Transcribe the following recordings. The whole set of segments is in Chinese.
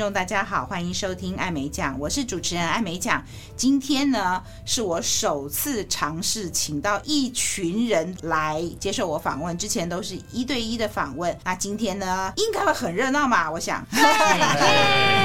众大家好，欢迎收听艾美讲，我是主持人艾美讲。今天呢，是我首次尝试请到一群人来接受我访问，之前都是一对一的访问。那今天呢，应该会很热闹嘛？我想。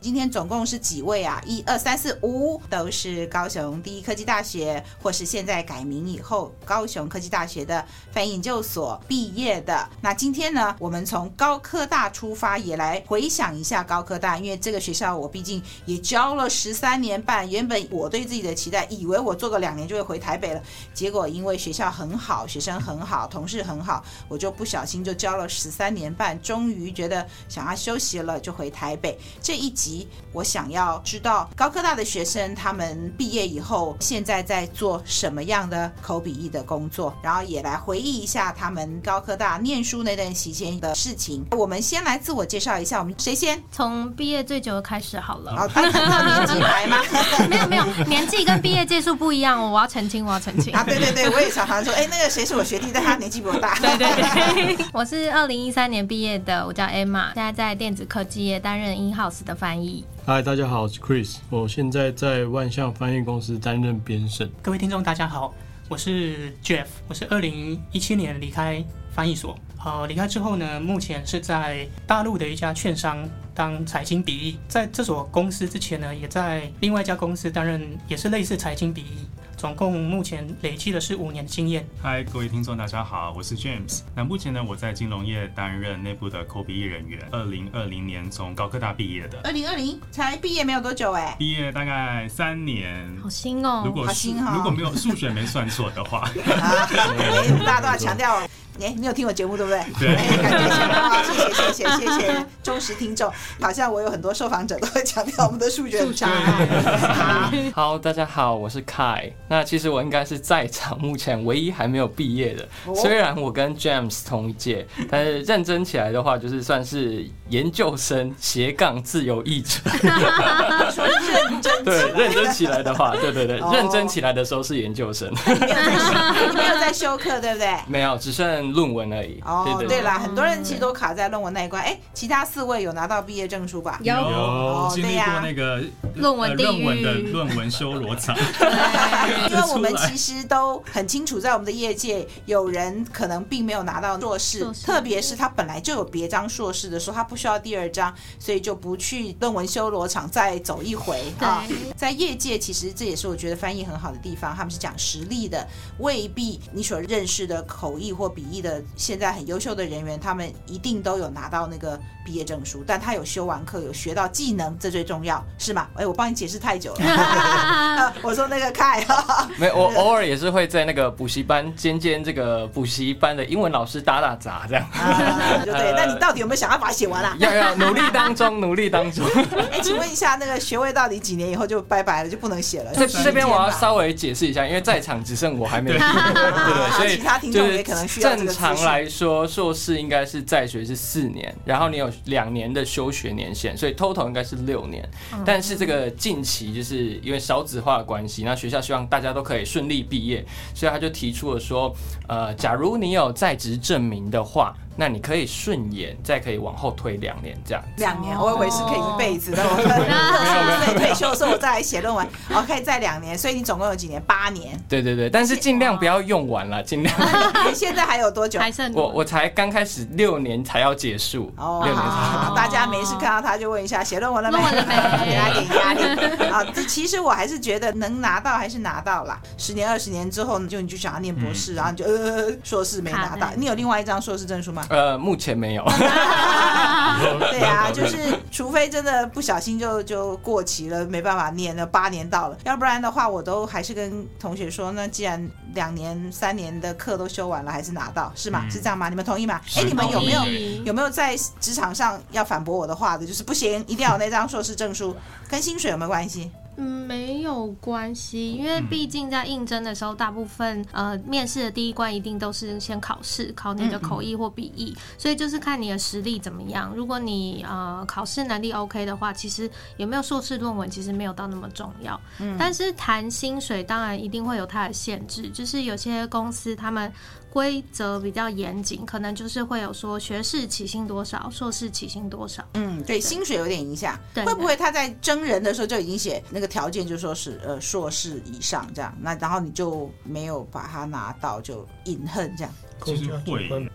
今天总共是几位啊？一二三四五，都是高雄第一科技大学，或是现在改名以后高雄科技大学的翻译研究所毕业的。那今天呢，我们从高科大出发，也来回想一下高科大，因为这个学校我毕竟也教了十三年半。原本我对自己的期待，以为我做个两年就会回台北了，结果因为学校很好，学生很好，同事很好，我就不小心就教了十三年半，终于觉得想要休息了，就回台北。这一集我想要知道高科大的学生他们毕业以后现在在做什么样的口笔译的工作，然后也来回忆一下他们高科大念书那段期间的事情。我们先来自我介绍一下，我们谁先？从毕业最久的开始好了。年纪来吗？没有没有，年纪跟毕业届数不一样，我要澄清，我要澄清。啊，对对对，我也常常说，哎，那个谁是我学弟，但他年纪比我大。对对对，我是二零一三年毕业的，我叫 Emma，现在在电子科技业担任的翻译。嗨，大家好，我是 Chris，我现在在万象翻译公司担任编审。各位听众，大家好，我是 Jeff，我是二零一七年离开翻译所。呃，离开之后呢，目前是在大陆的一家券商当财经笔译。在这所公司之前呢，也在另外一家公司担任，也是类似财经笔译。总共目前累计的是五年的经验。嗨，各位听众，大家好，我是 James。那目前呢，我在金融业担任内部的口笔译人员。二零二零年从高科大毕业的。二零二零才毕业没有多久哎。毕业大概三年。好新哦。如果新哦。如果没有数学没算错的话。大家都要强调。哎，你有听我节目对不对？对，感谢谢谢谢谢谢谢忠实听众。好像我有很多受访者都会强调我们的数学很差。好，大家好，我是 Kai。那其实我应该是在场目前唯一还没有毕业的。虽然我跟 James 同一届，但是认真起来的话，就是算是研究生斜杠自由译者。认真对，认真起来的话，对对对，认真起来的时候是研究生。你没有在修课，对不对？没有，只剩。论文而已。哦，对，对，对啦，很多人其实都卡在论文那一关。哎，其他四位有拿到毕业证书吧？有，有经历过那个论文论文的论文修罗场。因为我们其实都很清楚，在我们的业界，有人可能并没有拿到硕士，特别是他本来就有别章硕士的时候，他不需要第二章，所以就不去论文修罗场再走一回啊。在业界，其实这也是我觉得翻译很好的地方，他们是讲实力的，未必你所认识的口译或笔译。的现在很优秀的人员，他们一定都有拿到那个毕业证书，但他有修完课，有学到技能，这最重要，是吗？哎，我帮你解释太久了。我说那个凯，没，我偶尔也是会在那个补习班兼兼这个补习班的英文老师打打杂，这样。对，那你到底有没有想要把它写完啊？要要，努力当中，努力当中。哎，请问一下，那个学位到底几年以后就拜拜了，就不能写了？这这边我要稍微解释一下，因为在场只剩我还没有。对 对，所以其他听众也可能需要。正常来说，硕士应该是在学是四年，然后你有两年的休学年限，所以 total 应该是六年。但是这个近期就是因为少子化的关系，那学校希望大家都可以顺利毕业，所以他就提出了说，呃，假如你有在职证明的话。那你可以顺延，再可以往后推两年，这样。两年，我以为是可以一辈子的。我可能六十岁退休的时候，我再来写论文，我可以再两年。所以你总共有几年？八年。对对对，但是尽量不要用完了，尽量。现在还有多久？还剩我我才刚开始，六年才要结束。哦，六年才。大家没事看到他就问一下，写论文了没？给他点压力啊！这其实我还是觉得能拿到还是拿到啦。十年、二十年之后，你就你就想要念博士，然后你就呃硕士没拿到。你有另外一张硕士证书吗？呃，目前没有。对啊，就是除非真的不小心就就过期了，没办法念了，八年到了，要不然的话，我都还是跟同学说，那既然两年、三年的课都修完了，还是拿到，是吗？嗯、是这样吗？你们同意吗？哎，你们有没有有没有在职场上要反驳我的话的？就是不行，一定要有那张硕士证书，跟薪水有没有关系？嗯，没有关系，因为毕竟在应征的时候，大部分呃面试的第一关一定都是先考试，考你的口译或笔译，所以就是看你的实力怎么样。如果你呃考试能力 OK 的话，其实有没有硕士论文其实没有到那么重要。但是谈薪水当然一定会有它的限制，就是有些公司他们。规则比较严谨，可能就是会有说学士起薪多少，硕士起薪多少。嗯，对，薪水有点影响。对，会不会他在征人的时候就已经写那个条件，就说是呃硕士以上这样，那然后你就没有把它拿到，就隐恨这样。其实会。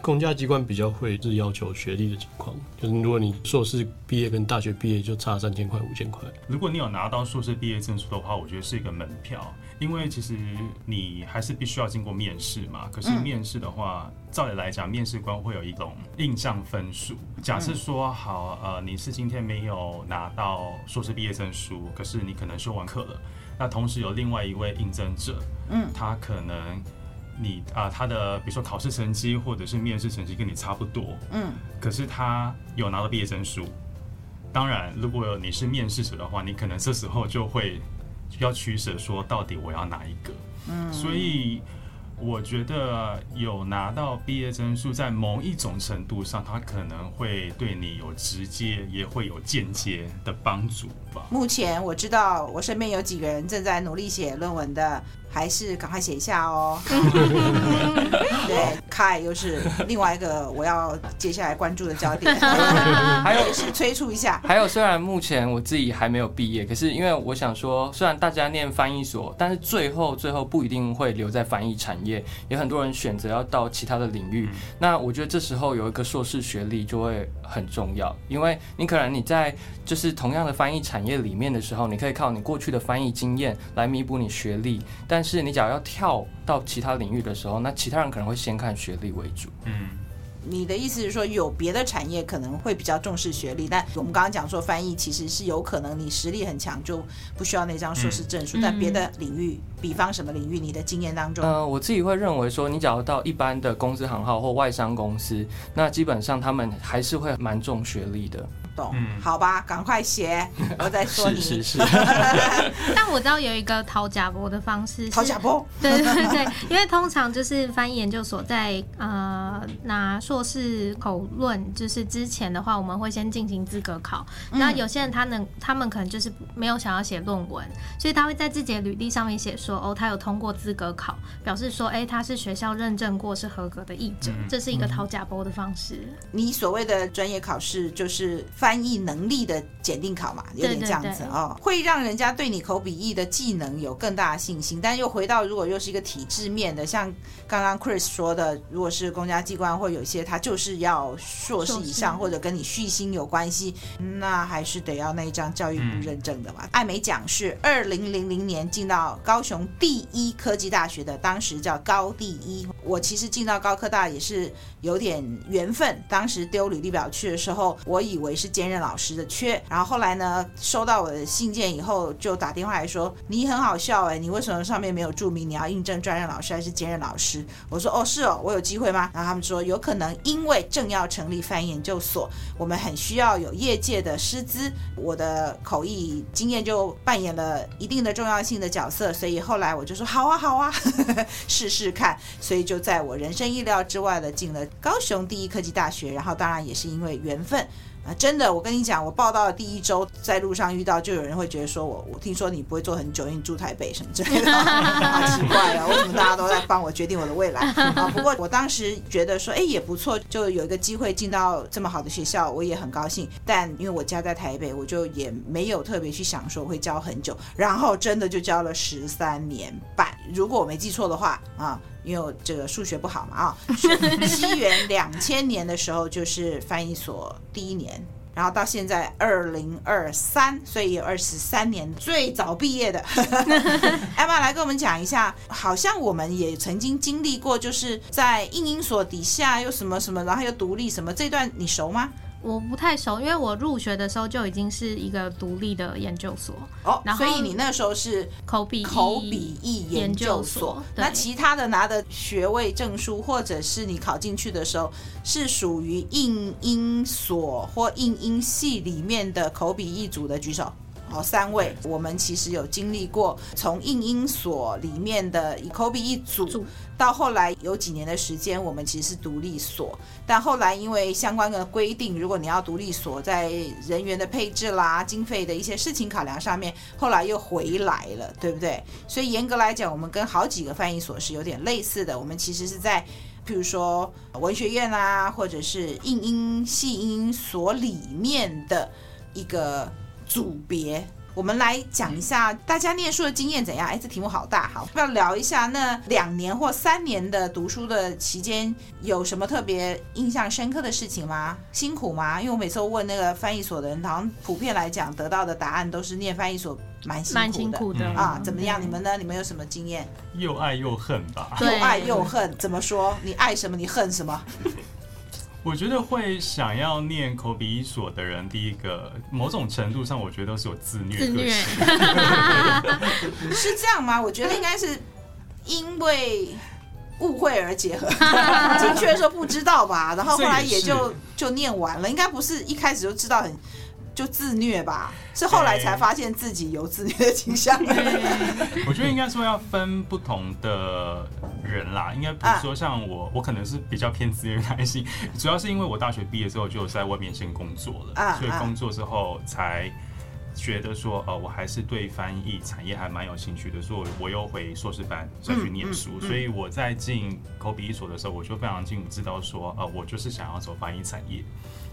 公家机关比较会是要求学历的情况，就是如果你硕士毕业跟大学毕业就差三千块五千块。如果你有拿到硕士毕业证书的话，我觉得是一个门票，因为其实你还是必须要经过面试嘛。可是面试的话，照理来讲，面试官会有一种印象分数。假设说好，呃，你是今天没有拿到硕士毕业证书，可是你可能修完课了，那同时有另外一位应征者，嗯，他可能。你啊、呃，他的比如说考试成绩或者是面试成绩跟你差不多，嗯，可是他有拿到毕业证书。当然，如果你是面试者的话，你可能这时候就会要取舍，说到底我要哪一个，嗯，所以。我觉得有拿到毕业证书，在某一种程度上，他可能会对你有直接，也会有间接的帮助吧。目前我知道，我身边有几个人正在努力写论文的，还是赶快写一下哦。对，Kai 又是另外一个我要接下来关注的焦点。还有是催促一下。还有，虽然目前我自己还没有毕业，可是因为我想说，虽然大家念翻译所，但是最后最后不一定会留在翻译产业。也有很多人选择要到其他的领域，那我觉得这时候有一个硕士学历就会很重要，因为你可能你在就是同样的翻译产业里面的时候，你可以靠你过去的翻译经验来弥补你学历，但是你假如要跳到其他领域的时候，那其他人可能会先看学历为主。嗯。你的意思是说，有别的产业可能会比较重视学历，但我们刚刚讲说翻译其实是有可能你实力很强就不需要那张硕士证书，但别的领域，比方什么领域，你的经验当中，呃，我自己会认为说，你假如到一般的公司行号或外商公司，那基本上他们还是会蛮重学历的。懂，好吧，赶快写，我再说你。是是是。但我知道有一个讨假博的方式。讨假博。对对对，因为通常就是翻译研究所在呃拿硕士口论，就是之前的话，我们会先进行资格考。那、嗯、有些人他能，他们可能就是没有想要写论文，所以他会在自己的履历上面写说，哦，他有通过资格考，表示说，哎，他是学校认证过是合格的译者，这是一个讨假博的方式。你所谓的专业考试就是翻译能力的检定考嘛，有点这样子哦，会让人家对你口笔译的技能有更大的信心。但又回到，如果又是一个体制面的，像刚刚 Chris 说的，如果是公家机关或有些他就是要硕士以上，或者跟你续薪有关系，那还是得要那一张教育部认证的嘛。艾美奖是二零零零年进到高雄第一科技大学的，当时叫高第一。我其实进到高科大也是有点缘分，当时丢履历表去的时候，我以为是。兼任老师的缺，然后后来呢，收到我的信件以后，就打电话来说，你很好笑哎，你为什么上面没有注明你要应征专任老师还是兼任老师？我说哦是哦，我有机会吗？然后他们说有可能，因为正要成立翻译研究所，我们很需要有业界的师资，我的口译经验就扮演了一定的重要性的角色，所以后来我就说好啊好啊，试试 看，所以就在我人生意料之外的进了高雄第一科技大学，然后当然也是因为缘分。啊，真的，我跟你讲，我报道的第一周，在路上遇到，就有人会觉得说我，我听说你不会做很久，因为你住台北什么之类的，好奇怪啊，为什么大家都在帮我决定我的未来啊？不过我当时觉得说，哎，也不错，就有一个机会进到这么好的学校，我也很高兴。但因为我家在台北，我就也没有特别去想说会教很久，然后真的就教了十三年半，如果我没记错的话啊。因为这个数学不好嘛啊，西元两千年的时候就是翻译所第一年，然后到现在二零二三，所以有二十三年最早毕业的。艾玛来跟我们讲一下，好像我们也曾经经历过，就是在英英所底下又什么什么，然后又独立什么，这段你熟吗？我不太熟，因为我入学的时候就已经是一个独立的研究所哦，然后所以你那时候是口笔口笔译研究所。那其他的拿的学位证书，或者是你考进去的时候，是属于应英所或应英系里面的口笔译组的举手。哦，三位，我们其实有经历过从应英所里面的以口笔译组，到后来有几年的时间，我们其实是独立所，但后来因为相关的规定，如果你要独立所，在人员的配置啦、经费的一些事情考量上面，后来又回来了，对不对？所以严格来讲，我们跟好几个翻译所是有点类似的，我们其实是在譬如说文学院啊，或者是应英系应英所里面的一个。组别，我们来讲一下大家念书的经验怎样？哎，这题目好大，好，要聊一下那两年或三年的读书的期间，有什么特别印象深刻的事情吗？辛苦吗？因为我每次都问那个翻译所的人，好像普遍来讲得到的答案都是念翻译所蛮辛苦的，蛮辛苦的啊。怎么样？你们呢？你们有什么经验？又爱又恨吧？又爱又恨，怎么说？你爱什么？你恨什么？我觉得会想要念口笔一所的人，第一个某种程度上，我觉得都是有自虐个性。是这样吗？我觉得应该是因为误会而结合。进去的时候不知道吧，然后后来也就就念完了。应该不是一开始就知道很。就自虐吧，是后来才发现自己有自虐的倾向。我觉得应该说要分不同的人啦，应该比如说像我，我可能是比较偏自虐类型，主要是因为我大学毕业之后就在外面先工作了，所以工作之后才觉得说，呃，我还是对翻译产业还蛮有兴趣的，所以我又回硕士班再去念书。所以我在进口笔译所的时候，我就非常清楚知道说，呃，我就是想要走翻译产业。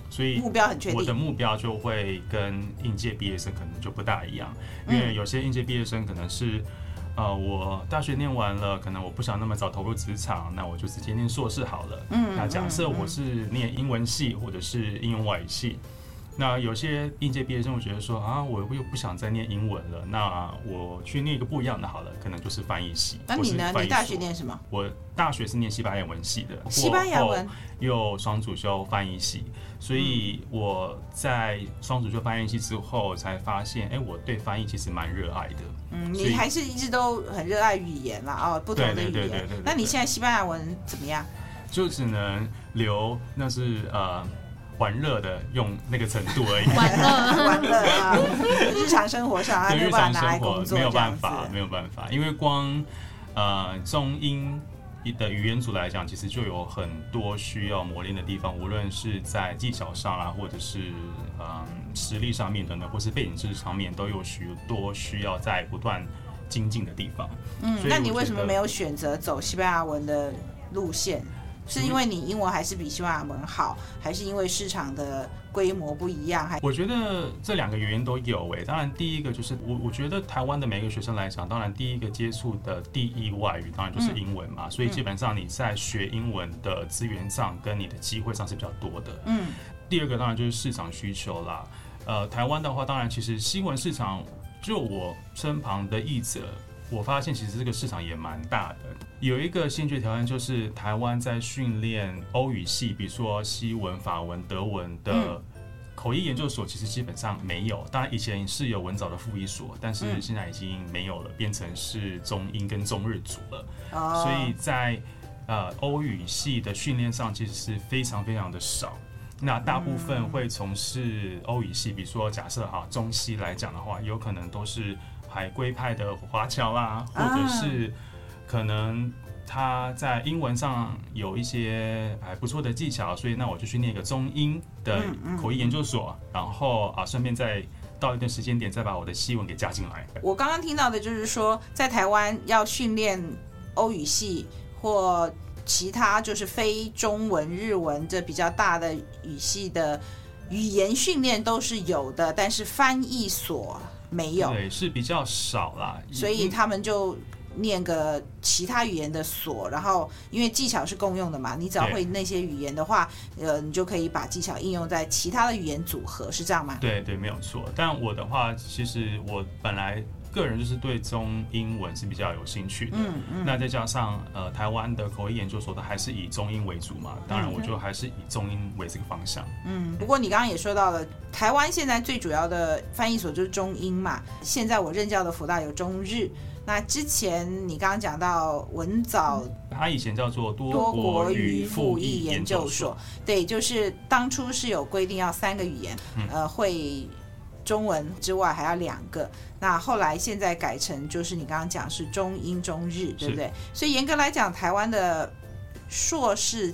所以目标很确定，我的目标就会跟应届毕业生可能就不大一样，因为有些应届毕业生可能是，呃，我大学念完了，可能我不想那么早投入职场，那我就直接念硕士好了。嗯，那假设我是念英文系或者是应用外语系。那有些应届毕业生会觉得说啊，我又不想再念英文了，那我去念一个不一样的好了，可能就是翻译系。那你呢？你大学念什么？我大学是念西班牙文系的，西班牙文又双主修翻译系，所以我在双主修翻译系之后才发现，哎、欸，我对翻译其实蛮热爱的。嗯，你还是一直都很热爱语言啦，哦，不同的语言。那你现在西班牙文怎么样？就只能留，那是呃。玩乐的用那个程度而已，玩乐。玩乐啊，日常生活上啊，日常生活没有办法，没有办法，因为光呃中英的语言组来讲，其实就有很多需要磨练的地方，无论是在技巧上啊，或者是嗯、呃、实力上面等等，或是背景知识上面，都有许多需要在不断精进的地方。嗯，那你为什么没有选择走西班牙文的路线？是因为你英文还是比西班牙文好，还是因为市场的规模不一样？还我觉得这两个原因都有诶。当然，第一个就是我我觉得台湾的每个学生来讲，当然第一个接触的第一外语当然就是英文嘛，所以基本上你在学英文的资源上跟你的机会上是比较多的。嗯。第二个当然就是市场需求啦。呃，台湾的话，当然其实新闻市场，就我身旁的译者。我发现其实这个市场也蛮大的。有一个先决条件就是台湾在训练欧语系，比如说西文、法文、德文的口译研究所，其实基本上没有。当然以前是有文藻的复译所，但是现在已经没有了，变成是中英跟中日组了。所以在呃欧语系的训练上，其实是非常非常的少。那大部分会从事欧语系，比如说假设哈中西来讲的话，有可能都是。海归派的华侨啊，或者是可能他在英文上有一些还不错的技巧，所以那我就去念一个中英的口译研究所，然后啊，顺便再到一段时间点再把我的西文给加进来。我刚刚听到的就是说，在台湾要训练欧语系或其他就是非中文、日文这比较大的语系的语言训练都是有的，但是翻译所。没有，对，是比较少啦，所以他们就念个其他语言的锁，然后因为技巧是共用的嘛，你只要会那些语言的话，呃，你就可以把技巧应用在其他的语言组合，是这样吗？对对，没有错。但我的话，其实我本来。个人就是对中英文是比较有兴趣的，嗯嗯，那再加上呃台湾的口译研究所的还是以中英为主嘛，当然我就还是以中英为这个方向。嗯，不过你刚刚也说到了，台湾现在最主要的翻译所就是中英嘛。现在我任教的福大有中日，那之前你刚刚讲到文藻，它以前叫做多国语复译研究所，对，就是当初是有规定要三个语言，呃会。中文之外还要两个。那后来现在改成就是你刚刚讲是中英中日，对不对？所以严格来讲，台湾的硕士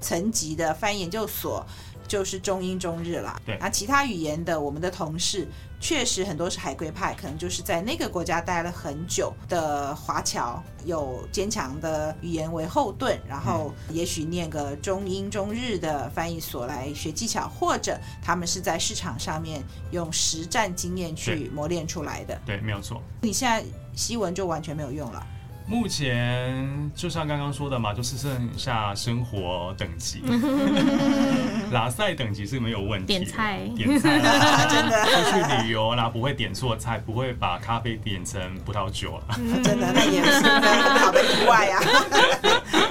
层级的翻译研究所就是中英中日了。对，那其他语言的我们的同事。确实很多是海归派，可能就是在那个国家待了很久的华侨，有坚强的语言为后盾，然后也许念个中英中日的翻译所来学技巧，或者他们是在市场上面用实战经验去磨练出来的。对，对，没有错。你现在西文就完全没有用了。目前就像刚刚说的嘛，就是剩下生活等级，拉塞等级是没有问题。点菜，点菜，真的。出去旅游啦，不会点错菜，不会把咖啡点成葡萄酒了。真的，那也是很好的意外啊！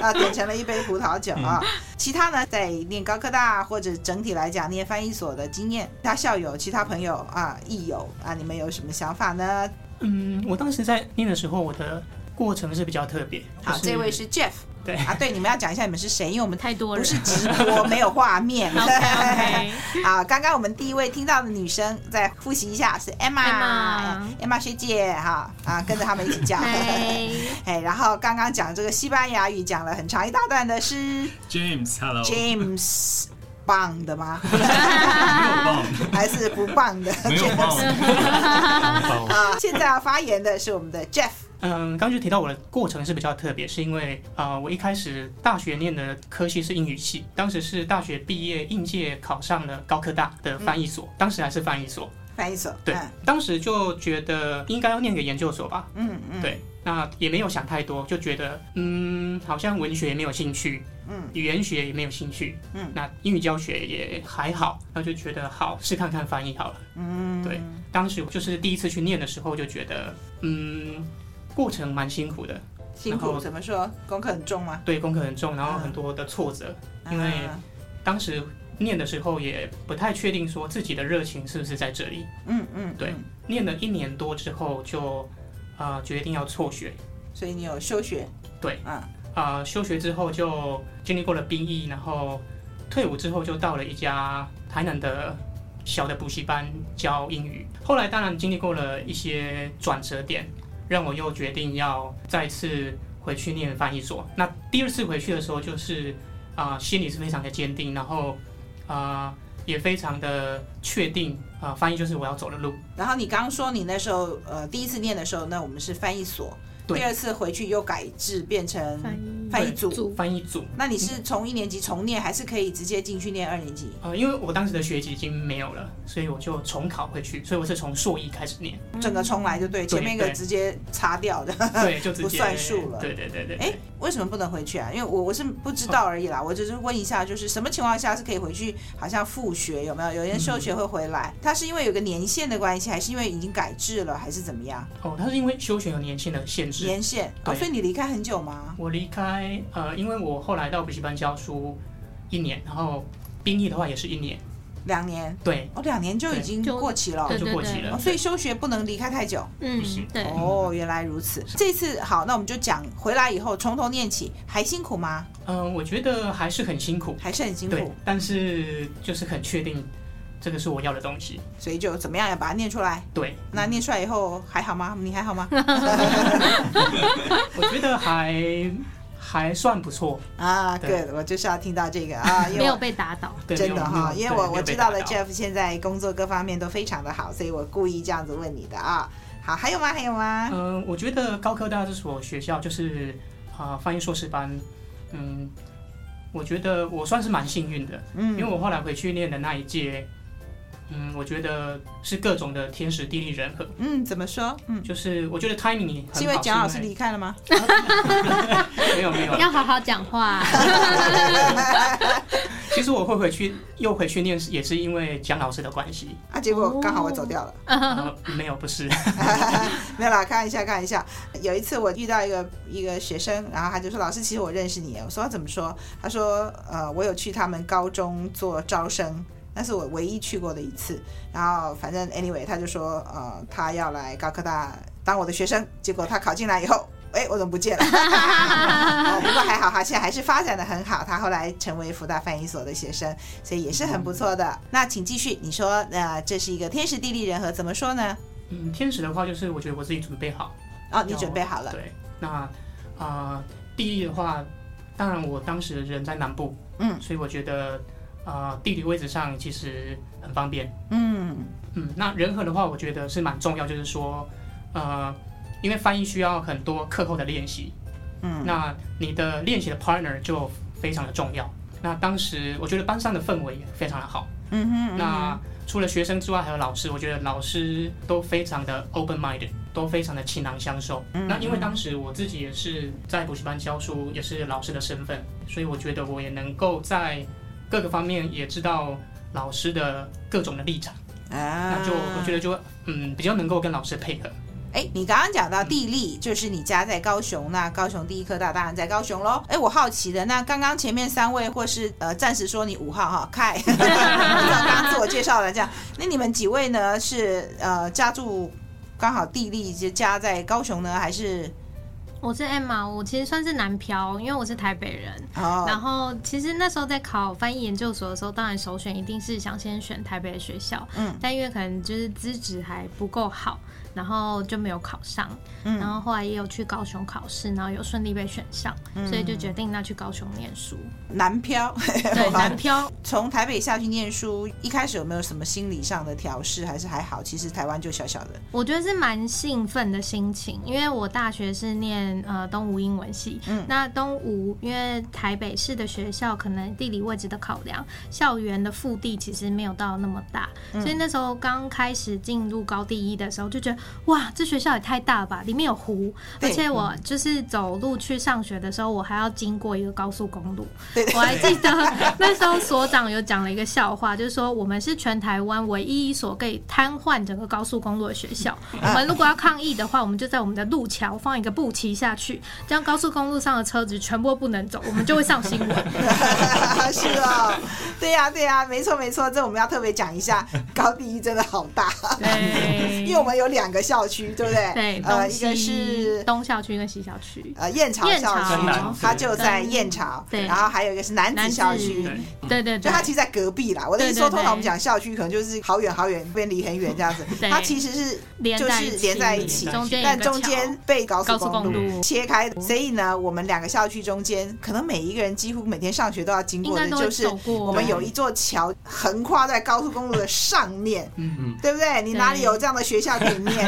啊，点成了一杯葡萄酒啊。其他呢，在念高科大或者整体来讲念翻译所的经验，其他校友、其他朋友啊、益友啊，你们有什么想法呢？嗯，我当时在念的时候，我的。过程是比较特别。好，这位是 Jeff。对啊，对，你们要讲一下你们是谁，因为我们太多了，不是直播，没有画面。好，刚刚我们第一位听到的女生，再复习一下是 Emma，Emma 学姐哈啊，跟着他们一起讲。哎，然后刚刚讲这个西班牙语讲了很长一大段的是 James，Hello。James，棒的吗？没有棒，还是不棒的？没有棒。啊，现在要发言的是我们的 Jeff。嗯，刚就提到我的过程是比较特别，是因为啊、呃，我一开始大学念的科系是英语系，当时是大学毕业应届考上了高科大的翻译所，嗯、当时还是翻译所。翻译所。对，嗯、当时就觉得应该要念个研究所吧。嗯嗯。嗯对，那也没有想太多，就觉得嗯，好像文学也没有兴趣，嗯，语言学也没有兴趣，嗯，那英语教学也还好，那就觉得好试看看翻译好了。嗯，对，当时就是第一次去念的时候就觉得嗯。过程蛮辛苦的，辛苦怎么说？功课很重吗？对，功课很重，然后很多的挫折，嗯、因为当时念的时候也不太确定说自己的热情是不是在这里。嗯嗯，嗯对，念了一年多之后就啊、呃、决定要辍学，所以你有休学？对，啊啊、呃、休学之后就经历过了兵役，然后退伍之后就到了一家台南的小的补习班教英语，后来当然经历过了一些转折点。让我又决定要再次回去念翻译所。那第二次回去的时候，就是啊、呃，心里是非常的坚定，然后啊、呃，也非常的确定啊、呃，翻译就是我要走的路。然后你刚刚说你那时候呃第一次念的时候，那我们是翻译所。第二次回去又改制变成翻译组，翻译组。那你是从一年级重念，还是可以直接进去念二年级？呃，因为我当时的学籍已经没有了，所以我就重考回去，所以我是从硕一开始念，整个重来就对，前面一个直接擦掉的，对，就直接 不算数了。对对对对。哎，为什么不能回去啊？因为我我是不知道而已啦，我只是问一下，就是什么情况下是可以回去？好像复学有没有？有人休学会回来？他是因为有个年限的关系，还是因为已经改制了，还是怎么样？哦，他是因为休学有年限的限制，年限。哦。所以你离开很久吗？我离开，呃，因为我后来到补习班教书一年，然后兵役的话也是一年，两年。对，哦，两年就已经过期了，就过期了。所以休学不能离开太久。嗯，对。哦，原来如此。这次好，那我们就讲回来以后从头念起，还辛苦吗？嗯，我觉得还是很辛苦，还是很辛苦。但是就是很确定。这个是我要的东西，所以就怎么样要把它念出来。对，那念出来以后还好吗？你还好吗？我觉得还还算不错啊。对，我就是要听到这个啊，没有被打倒，真的哈，因为我我知道了 Jeff 现在工作各方面都非常的好，所以我故意这样子问你的啊。好，还有吗？还有吗？嗯，我觉得高科大这所学校就是啊，翻译硕士班，嗯，我觉得我算是蛮幸运的，嗯，因为我后来回去念的那一届。嗯，我觉得是各种的天时地利人和。嗯，怎么说？嗯，就是我觉得 timing 很好。是因为蒋老师离开了吗？没有没有，要好好讲话。其实我会回去又回去念，也是因为蒋老师的关系。啊，结果刚好我走掉了。呃，没有，不是。没有啦，看一下看一下。有一次我遇到一个一个学生，然后他就说：“老师，其实我认识你。”我说：“他怎么说？”他说：“呃，我有去他们高中做招生。”那是我唯一去过的一次，然后反正 anyway，他就说，呃，他要来高科大当我的学生，结果他考进来以后，哎，我怎么不见了？哦，不过还好，他现在还是发展的很好。他后来成为福大翻译所的学生，所以也是很不错的。那请继续，你说，呃，这是一个天时地利人和，怎么说呢？嗯，天时的话，就是我觉得我自己准备好。哦，你准备好了。对，那啊、呃，地利的话，当然我当时人在南部，嗯，所以我觉得啊、呃，地理位置上其实很方便。嗯嗯，那人和的话，我觉得是蛮重要，就是说，呃，因为翻译需要很多课后的练习，嗯，那你的练习的 partner 就非常的重要。那当时我觉得班上的氛围也非常的好。嗯哼，嗯哼，那除了学生之外，还有老师，我觉得老师都非常的 open minded，都非常的倾囊相授。嗯，那因为当时我自己也是在补习班教书，也是老师的身份，所以我觉得我也能够在各个方面也知道老师的各种的立场。啊，那就我觉得就嗯比较能够跟老师配合。哎，你刚刚讲到地利，就是你家在高雄，那高雄第一科大当然在高雄喽。哎，我好奇的，那 刚刚前面三位或是呃，暂时说你五号哈，凯，刚刚自我介绍了这样，那你们几位呢？是呃家住刚好地利就家在高雄呢，还是？我是 Emma，我其实算是南漂，因为我是台北人。Oh. 然后其实那时候在考翻译研究所的时候，当然首选一定是想先选台北的学校。嗯，但因为可能就是资质还不够好。然后就没有考上，嗯，然后后来也有去高雄考试，然后有顺利被选上，嗯，所以就决定那去高雄念书。南漂，对，南漂。从台北下去念书，一开始有没有什么心理上的调试，还是还好？其实台湾就小小的。我觉得是蛮兴奋的心情，因为我大学是念呃东吴英文系，嗯，那东吴因为台北市的学校可能地理位置的考量，校园的腹地其实没有到那么大，嗯，所以那时候刚开始进入高第一的时候就觉得。哇，这学校也太大了吧！里面有湖，而且我就是走路去上学的时候，我还要经过一个高速公路。我还记得那时候所长有讲了一个笑话，就是说我们是全台湾唯一一所可以瘫痪整个高速公路的学校。我们如果要抗议的话，我们就在我们的路桥放一个布旗下去，这样高速公路上的车子全部不能走，我们就会上新闻。是哦，对呀、啊，对呀、啊，没错没错，这我们要特别讲一下，高第一真的好大。对，因为我们有两。两个校区对不对？对，呃，一个是东校区跟西校区。呃，燕巢校区，它就在燕巢。对，然后还有一个是南子校区。对对对，就它其实在隔壁啦。我的意思说，通常我们讲校区，可能就是好远好远，边离很远这样子。它其实是就是连在一起，但中间被高速公路切开。所以呢，我们两个校区中间，可能每一个人几乎每天上学都要经过的，就是我们有一座桥横跨在高速公路的上面。嗯嗯，对不对？你哪里有这样的学校可以念？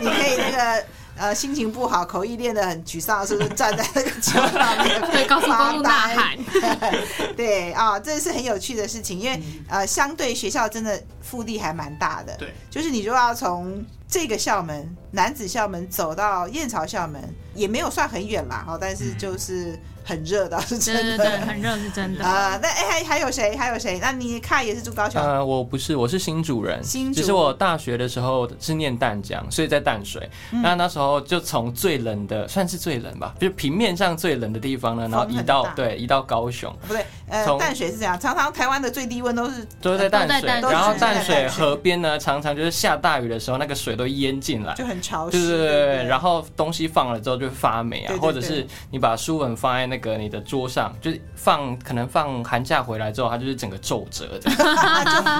你可以那个呃心情不好，口译练得很沮丧，是不是站在那个桥上面对高速公路大喊？对啊、哦，这是很有趣的事情，因为呃相对学校真的腹地还蛮大的。对，就是你如果要从这个校门南子校门走到燕巢校门，也没有算很远啦，哈，但是就是。很热的，是真的。对对对，很热是真的。啊、呃，那哎还还有谁？还有谁？那你看也是住高雄？呃，我不是，我是新主人。新主。其实我大学的时候是念淡江，所以在淡水。嗯、那那时候就从最冷的，算是最冷吧，就是平面上最冷的地方呢，然后移到对移到高雄。不对，呃，淡水是这样，常常台湾的最低温都是都在淡水，然后淡水河边呢，常常就是下大雨的时候，那个水都淹进来，就很潮湿。对对对，然后东西放了之后就发霉啊，或者是你把书本放在那个你的桌上。就是放，可能放寒假回来之后，它就是整个皱褶的，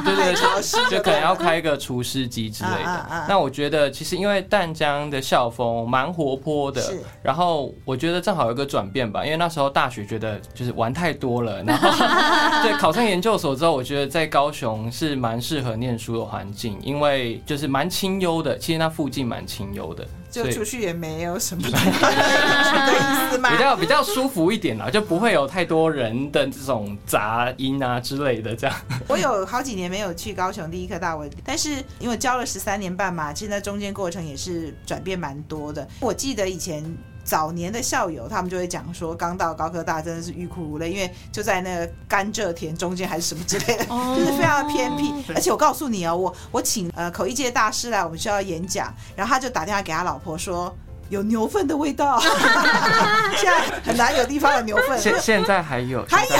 对对对，就可能要开一个除湿机之类的。那我觉得，其实因为淡江的校风蛮活泼的，然后我觉得正好有一个转变吧，因为那时候大学觉得就是玩太多了，然后 对考上研究所之后，我觉得在高雄是蛮适合念书的环境，因为就是蛮清幽的，其实那附近蛮清幽的。就出去也没有什么？比较比较舒服一点啦，就不会有太多人的这种杂音啊之类的。这样，我有好几年没有去高雄第一科大文，但是因为教了十三年半嘛，其实那中间过程也是转变蛮多的。我记得以前。早年的校友，他们就会讲说，刚到高科大真的是欲哭无泪，因为就在那个甘蔗田中间还是什么之类的，就是非常的偏僻。而且我告诉你哦，我我请呃口译界大师来我们学校演讲，然后他就打电话给他老婆说，有牛粪的味道，现在很难有地方有牛粪。现现在还有，还有？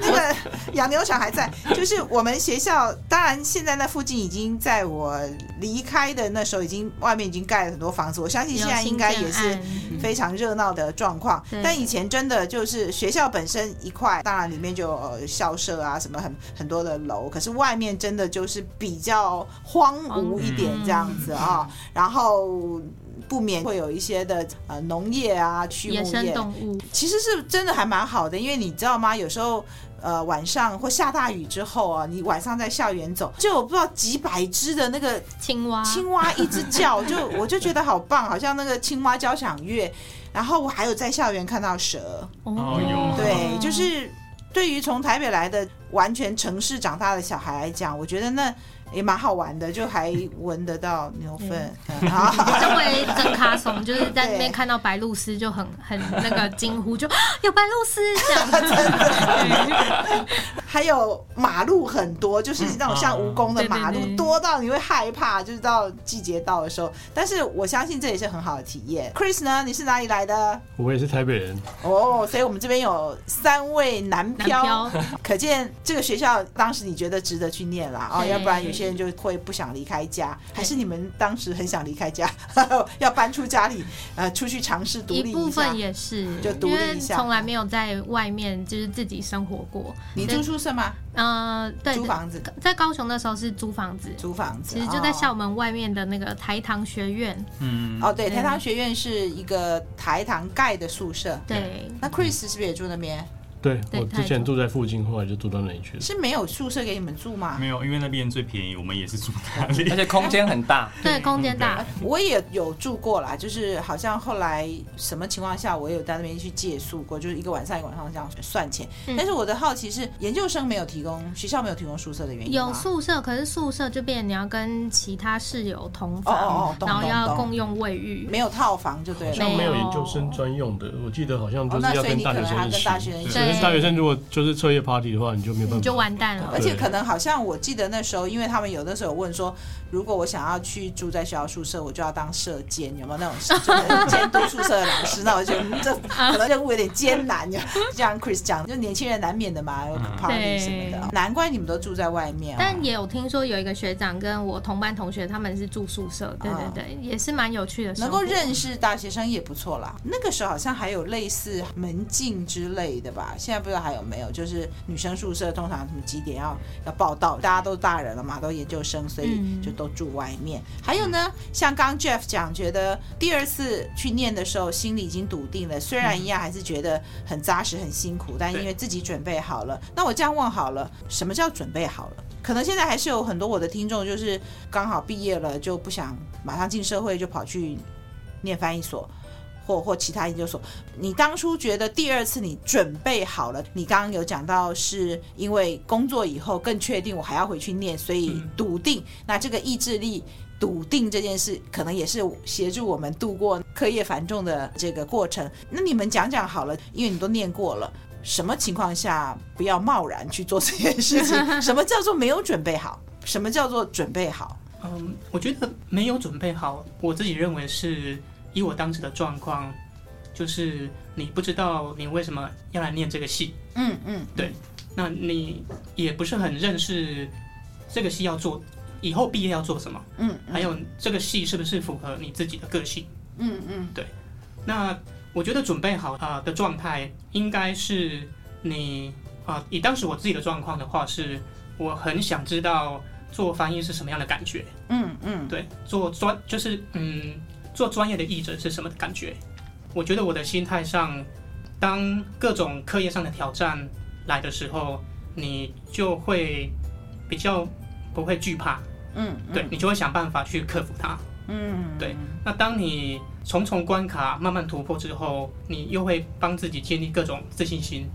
那个养牛场还在，就是我们学校，当然现在那附近已经在我离开的那时候，已经外面已经盖了很多房子，我相信现在应该也是非常热闹的状况。但以前真的就是学校本身一块，当然里面就有校舍啊，什么很很多的楼，可是外面真的就是比较荒芜一点这样子啊，然后。不免会有一些的呃农业啊、畜牧业，野生动物，其实是真的还蛮好的，因为你知道吗？有时候呃晚上或下大雨之后啊，你晚上在校园走，就有不知道几百只的那个青蛙，青蛙一直叫，就 我就觉得好棒，好像那个青蛙交响乐。然后我还有在校园看到蛇，哦有，对，就是对于从台北来的完全城市长大的小孩来讲，我觉得那。也蛮好玩的，就还闻得到牛粪。身为真卡怂，就是在那边看到白鹭鸶就很很那个惊呼，就 有白鹭鸶这样 子。还有马路很多，就是那种像蜈蚣的马路，多到你会害怕，就是到季节到的时候。但是我相信这也是很好的体验。Chris 呢？你是哪里来的？我也是台北人。哦，所以我们这边有三位南漂，可见这个学校当时你觉得值得去念啦。哦，要不然有些人。就会不想离开家，还是你们当时很想离开家，要搬出家里，呃，出去尝试独立一下？一部分也是，就独立一下，从来没有在外面就是自己生活过。你住宿舍吗？呃，对，租房子。在高雄的时候是租房子，租房子，其实就在校门外面的那个台糖学院。嗯，哦，对，台糖学院是一个台糖盖的宿舍。对，那 Chris 是不是也住那边？对，我之前住在附近，后来就住到那里去了。是没有宿舍给你们住吗？没有，因为那边最便宜，我们也是住那里，而且空间很大。对，空间大。我也有住过啦，就是好像后来什么情况下，我也有在那边去借宿过，就是一个晚上一个晚上这样算钱。但是我的好奇是，研究生没有提供，学校没有提供宿舍的原因。有宿舍，可是宿舍就变你要跟其他室友同房，然后要共用卫浴，没有套房就对了。好像没有研究生专用的，我记得好像就是要跟大学生一起。对，大学生如果就是彻夜 party 的话，你就没有办法，你就完蛋了。而且可能好像我记得那时候，因为他们有的时候问说，如果我想要去住在学校宿舍，我就要当舍监，有没有那种监督宿舍的老师？那我觉得这可能任务有点艰难。就像 Chris 讲，就年轻人难免的嘛，有 party 什么的。难怪你们都住在外面。但也有听说有一个学长跟我同班同学，他们是住宿舍，对对对，也是蛮有趣的。能够认识大学生也不错啦。那个时候好像还有类似门禁之类的吧？现在不知道还有没有。就是女生宿舍通常什么几点要要报到，大家都大人了嘛，都研究生，所以就都住外面。嗯、还有呢，像刚 Jeff 讲，觉得第二次去念的时候，心里已经笃定了，虽然一样还是觉得很扎实、很辛苦，但因为自己准备好了。那我这样问好了，什么叫准备好了？可能现在还是有很多我的听众，就是刚好毕业了就不想马上进社会，就跑去念翻译所。或或其他研究所，你当初觉得第二次你准备好了？你刚刚有讲到是因为工作以后更确定我还要回去念，所以笃定。那这个意志力笃定这件事，可能也是协助我们度过课业繁重的这个过程。那你们讲讲好了，因为你都念过了，什么情况下不要贸然去做这件事情？什么叫做没有准备好？什么叫做准备好？嗯，我觉得没有准备好，我自己认为是。以我当时的状况，就是你不知道你为什么要来念这个系，嗯嗯，对，那你也不是很认识这个系要做，以后毕业要做什么，嗯，还有这个系是不是符合你自己的个性，嗯嗯，对，那我觉得准备好啊的状态应该是你啊，以当时我自己的状况的话，是我很想知道做翻译是什么样的感觉，嗯嗯，对，做专就是嗯。做专业的译者是什么感觉？我觉得我的心态上，当各种课业上的挑战来的时候，你就会比较不会惧怕，嗯，嗯对，你就会想办法去克服它，嗯，对。那当你重重关卡慢慢突破之后，你又会帮自己建立各种自信心。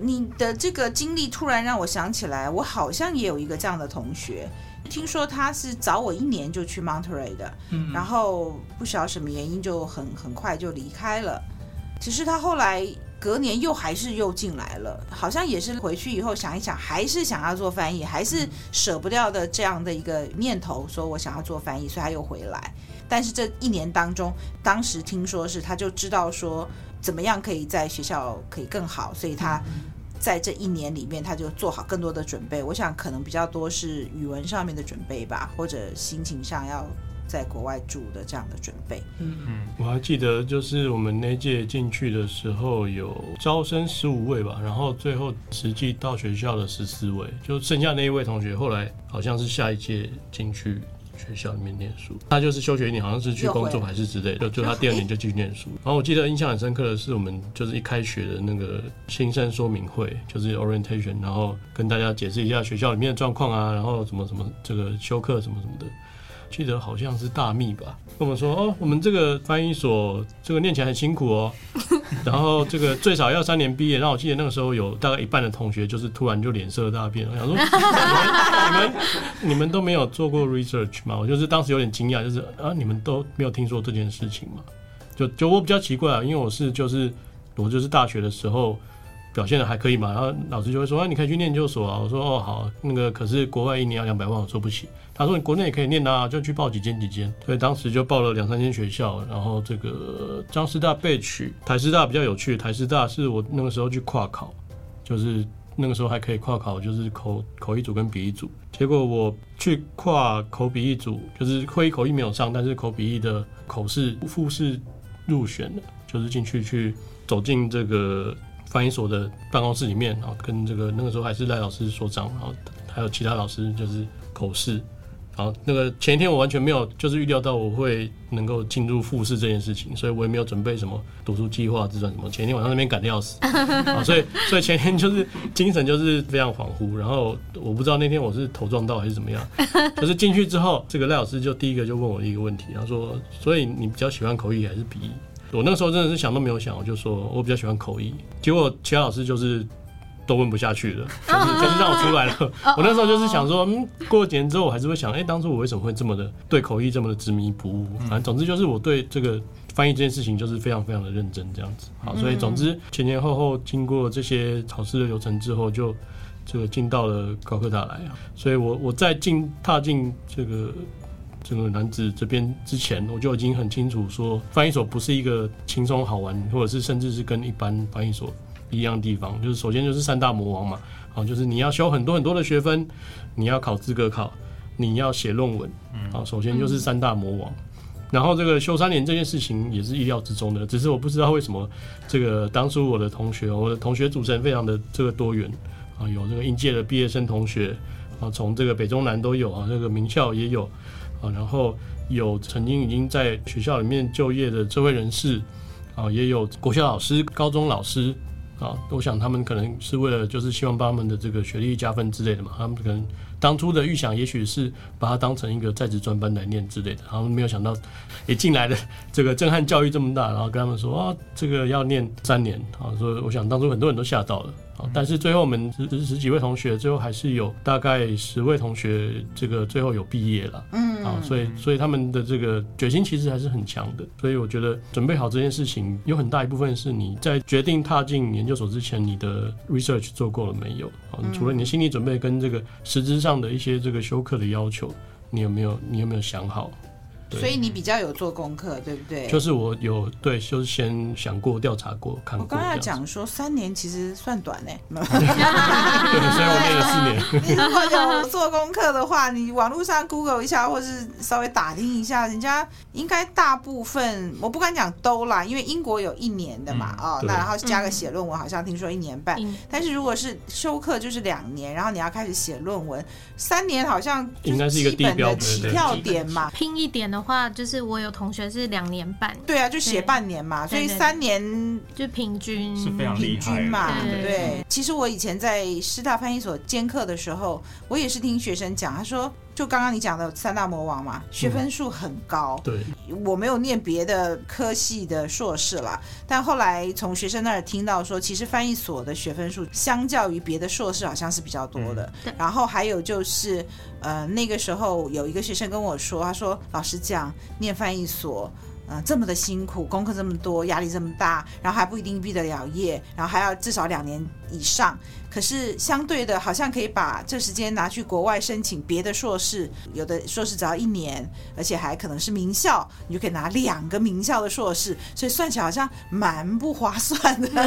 你的这个经历突然让我想起来，我好像也有一个这样的同学。听说他是早我一年就去 Monterey 的，嗯，然后不晓得什么原因就很很快就离开了。只是他后来隔年又还是又进来了，好像也是回去以后想一想，还是想要做翻译，还是舍不掉的这样的一个念头，说我想要做翻译，所以他又回来。但是这一年当中，当时听说是他就知道说怎么样可以在学校可以更好，所以他在这一年里面他就做好更多的准备。我想可能比较多是语文上面的准备吧，或者心情上要。在国外住的这样的准备，嗯嗯，我还记得就是我们那届进去的时候有招生十五位吧，然后最后实际到学校的十四位，就剩下那一位同学，后来好像是下一届进去学校里面念书，他就是休学一年，好像是去工作还是之类的，就就他第二年就继续念书。然后我记得印象很深刻的是，我们就是一开学的那个新生说明会，就是 orientation，然后跟大家解释一下学校里面的状况啊，然后什么什么这个休课什么什么的。记得好像是大秘吧，跟我们说哦，我们这个翻译所这个念起来很辛苦哦，然后这个最少要三年毕业。然后我记得那个时候有大概一半的同学就是突然就脸色大变，我想说你们 你们你们都没有做过 research 吗？我就是当时有点惊讶，就是啊，你们都没有听说这件事情吗？就就我比较奇怪啊，因为我是就是我就是大学的时候表现的还可以嘛，然后老师就会说啊，你可以去念研究所啊。我说哦好，那个可是国外一年要两百万，我说不起。他说：“你国内也可以念啊，就去报几间几间。”所以当时就报了两三间学校。然后这个彰师大备取，台师大比较有趣。台师大是我那个时候去跨考，就是那个时候还可以跨考，就是口口译组跟笔译组。结果我去跨口笔译组，就是会口译没有上，但是口笔译的口试复试入选了，就是进去去走进这个翻译所的办公室里面，然后跟这个那个时候还是赖老师所长，然后还有其他老师就是口试。然后，那个前一天我完全没有就是预料到我会能够进入复试这件事情，所以我也没有准备什么读书计划、自传什么。前一天晚上那边赶得要死，啊，所以所以前天就是精神就是非常恍惚。然后我不知道那天我是头撞到还是怎么样，可是进去之后，这个赖老师就第一个就问我一个问题，他说：“所以你比较喜欢口译还是笔译？”我那时候真的是想都没有想，我就说我比较喜欢口译。结果其他老师就是。都问不下去了，就是就是让我出来了。我那时候就是想说，嗯，过几年之后，我还是会想，哎、当初我为什么会这么的对口译这么的执迷不悟？反正总之就是我对这个翻译这件事情就是非常非常的认真这样子。好，所以总之前前后后经过这些考试的流程之后，就这个进到了高科大来啊。所以我我在进踏进这个这个男子这边之前，我就已经很清楚说，翻译所不是一个轻松好玩，或者是甚至是跟一般翻译所。一样的地方就是，首先就是三大魔王嘛，好，就是你要修很多很多的学分，你要考资格考，你要写论文，好，首先就是三大魔王。然后这个修三年这件事情也是意料之中的，只是我不知道为什么这个当初我的同学，我的同学组成非常的这个多元啊，有这个应届的毕业生同学啊，从这个北中南都有啊，这个名校也有啊，然后有曾经已经在学校里面就业的社会人士啊，也有国校老师、高中老师。啊，我想他们可能是为了就是希望把他们的这个学历加分之类的嘛，他们可能当初的预想也许是把它当成一个在职专班来念之类的，然后没有想到一进来的这个震撼教育这么大，然后跟他们说啊，这个要念三年啊，所以我想当初很多人都吓到了。但是最后我们十十几位同学，最后还是有大概十位同学，这个最后有毕业了。嗯，啊，所以所以他们的这个决心其实还是很强的。所以我觉得准备好这件事情，有很大一部分是你在决定踏进研究所之前，你的 research 做够了没有？啊，除了你的心理准备跟这个实质上的一些这个修课的要求，你有没有你有没有想好？所以你比较有做功课，对不对？就是我有对，就是先想过、调查过、看过。我刚要讲说三年其实算短呢，对，所以我念了四年。你如果有做功课的话，你网络上 Google 一下，或是稍微打听一下，人家应该大部分，我不敢讲都啦，因为英国有一年的嘛，哦，那然后加个写论文，好像听说一年半。但是如果是修课就是两年，然后你要开始写论文，三年好像应该是一个基本的起跳点嘛，拼一点的。的话就是我有同学是两年半，对啊，就写半年嘛，所以三年就平均。是非常平均嘛，对，对，对。其实我以前在师大翻译所兼课的时候，我也是听学生讲，他说。就刚刚你讲的三大魔王嘛，学分数很高。对，我没有念别的科系的硕士了，但后来从学生那儿听到说，其实翻译所的学分数相较于别的硕士好像是比较多的。对。然后还有就是，呃，那个时候有一个学生跟我说，他说老师讲，念翻译所。嗯，这么的辛苦，功课这么多，压力这么大，然后还不一定毕得了业，然后还要至少两年以上。可是相对的，好像可以把这时间拿去国外申请别的硕士，有的硕士只要一年，而且还可能是名校，你就可以拿两个名校的硕士，所以算起来好像蛮不划算的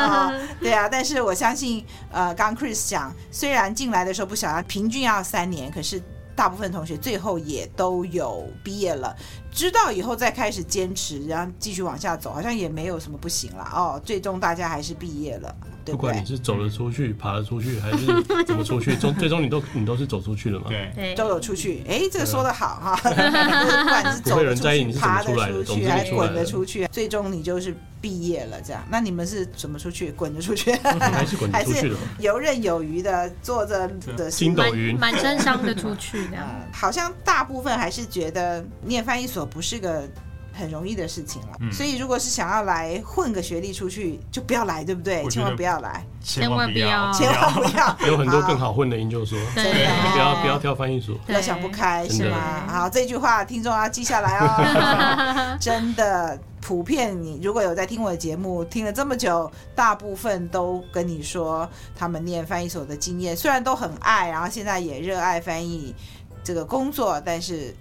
啊。对啊，但是我相信，呃，刚 Chris 讲，虽然进来的时候不想要平均要三年，可是。大部分同学最后也都有毕业了，知道以后再开始坚持，然后继续往下走，好像也没有什么不行了哦。最终大家还是毕业了，对不对？不管你是走了出去、爬了出去，还是怎么出去，终最终你都你都是走出去了嘛？对，都有出去。哎，这个说的好哈。不管是走得出去、爬得出去，还是滚得出去，最终你就是。毕业了，这样，那你们是怎么出去？滚着出去，还是滚着出去的？游刃有余的，坐着的筋斗云，满身伤的出去的、嗯。好像大部分还是觉得念翻译所不是个很容易的事情了。嗯、所以如果是想要来混个学历出去，就不要来，对不对？千万不要来，千万不要，千万不要。有很多更好混的研究所，对，不要不要挑翻译所，不要想不开是吗？好，这句话听众要记下来哦，真的。普遍，你如果有在听我的节目，听了这么久，大部分都跟你说他们念翻译所的经验，虽然都很爱，然后现在也热爱翻译这个工作，但是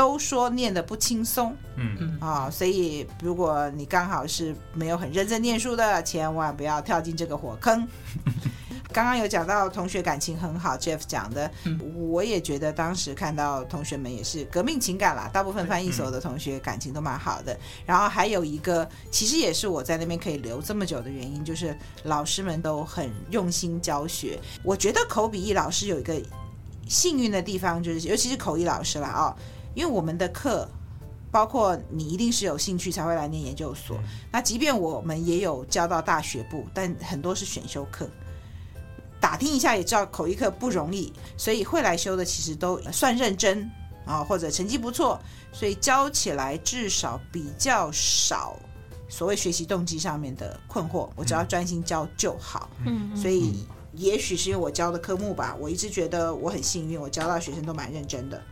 都说念的不轻松。嗯嗯啊，所以如果你刚好是没有很认真念书的，千万不要跳进这个火坑。刚刚有讲到同学感情很好，Jeff 讲的，我也觉得当时看到同学们也是革命情感啦。大部分翻译所的同学感情都蛮好的。然后还有一个，其实也是我在那边可以留这么久的原因，就是老师们都很用心教学。我觉得口笔译老师有一个幸运的地方，就是尤其是口译老师啦哦，因为我们的课，包括你一定是有兴趣才会来念研究所。那即便我们也有教到大学部，但很多是选修课。打听一下也知道口译课不容易，所以会来修的其实都算认真啊，或者成绩不错，所以教起来至少比较少所谓学习动机上面的困惑。我只要专心教就好。嗯，所以也许是因为我教的科目吧，我一直觉得我很幸运，我教到学生都蛮认真的。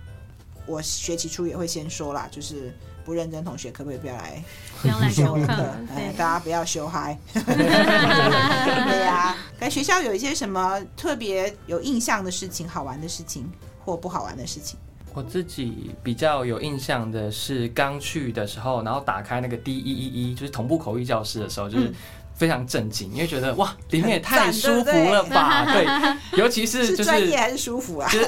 我学期初也会先说啦，就是。不认真同学可不可以不要来？不要来修课 对，大家不要修嗨。对呀，在学校有一些什么特别有印象的事情、好玩的事情或不好玩的事情？我自己比较有印象的是刚去的时候，然后打开那个 D 一一一，就是同步口语教室的时候，就是。非常震惊，因为觉得哇，里面也太舒服了吧？对，尤其是就是专业还是舒服啊？就是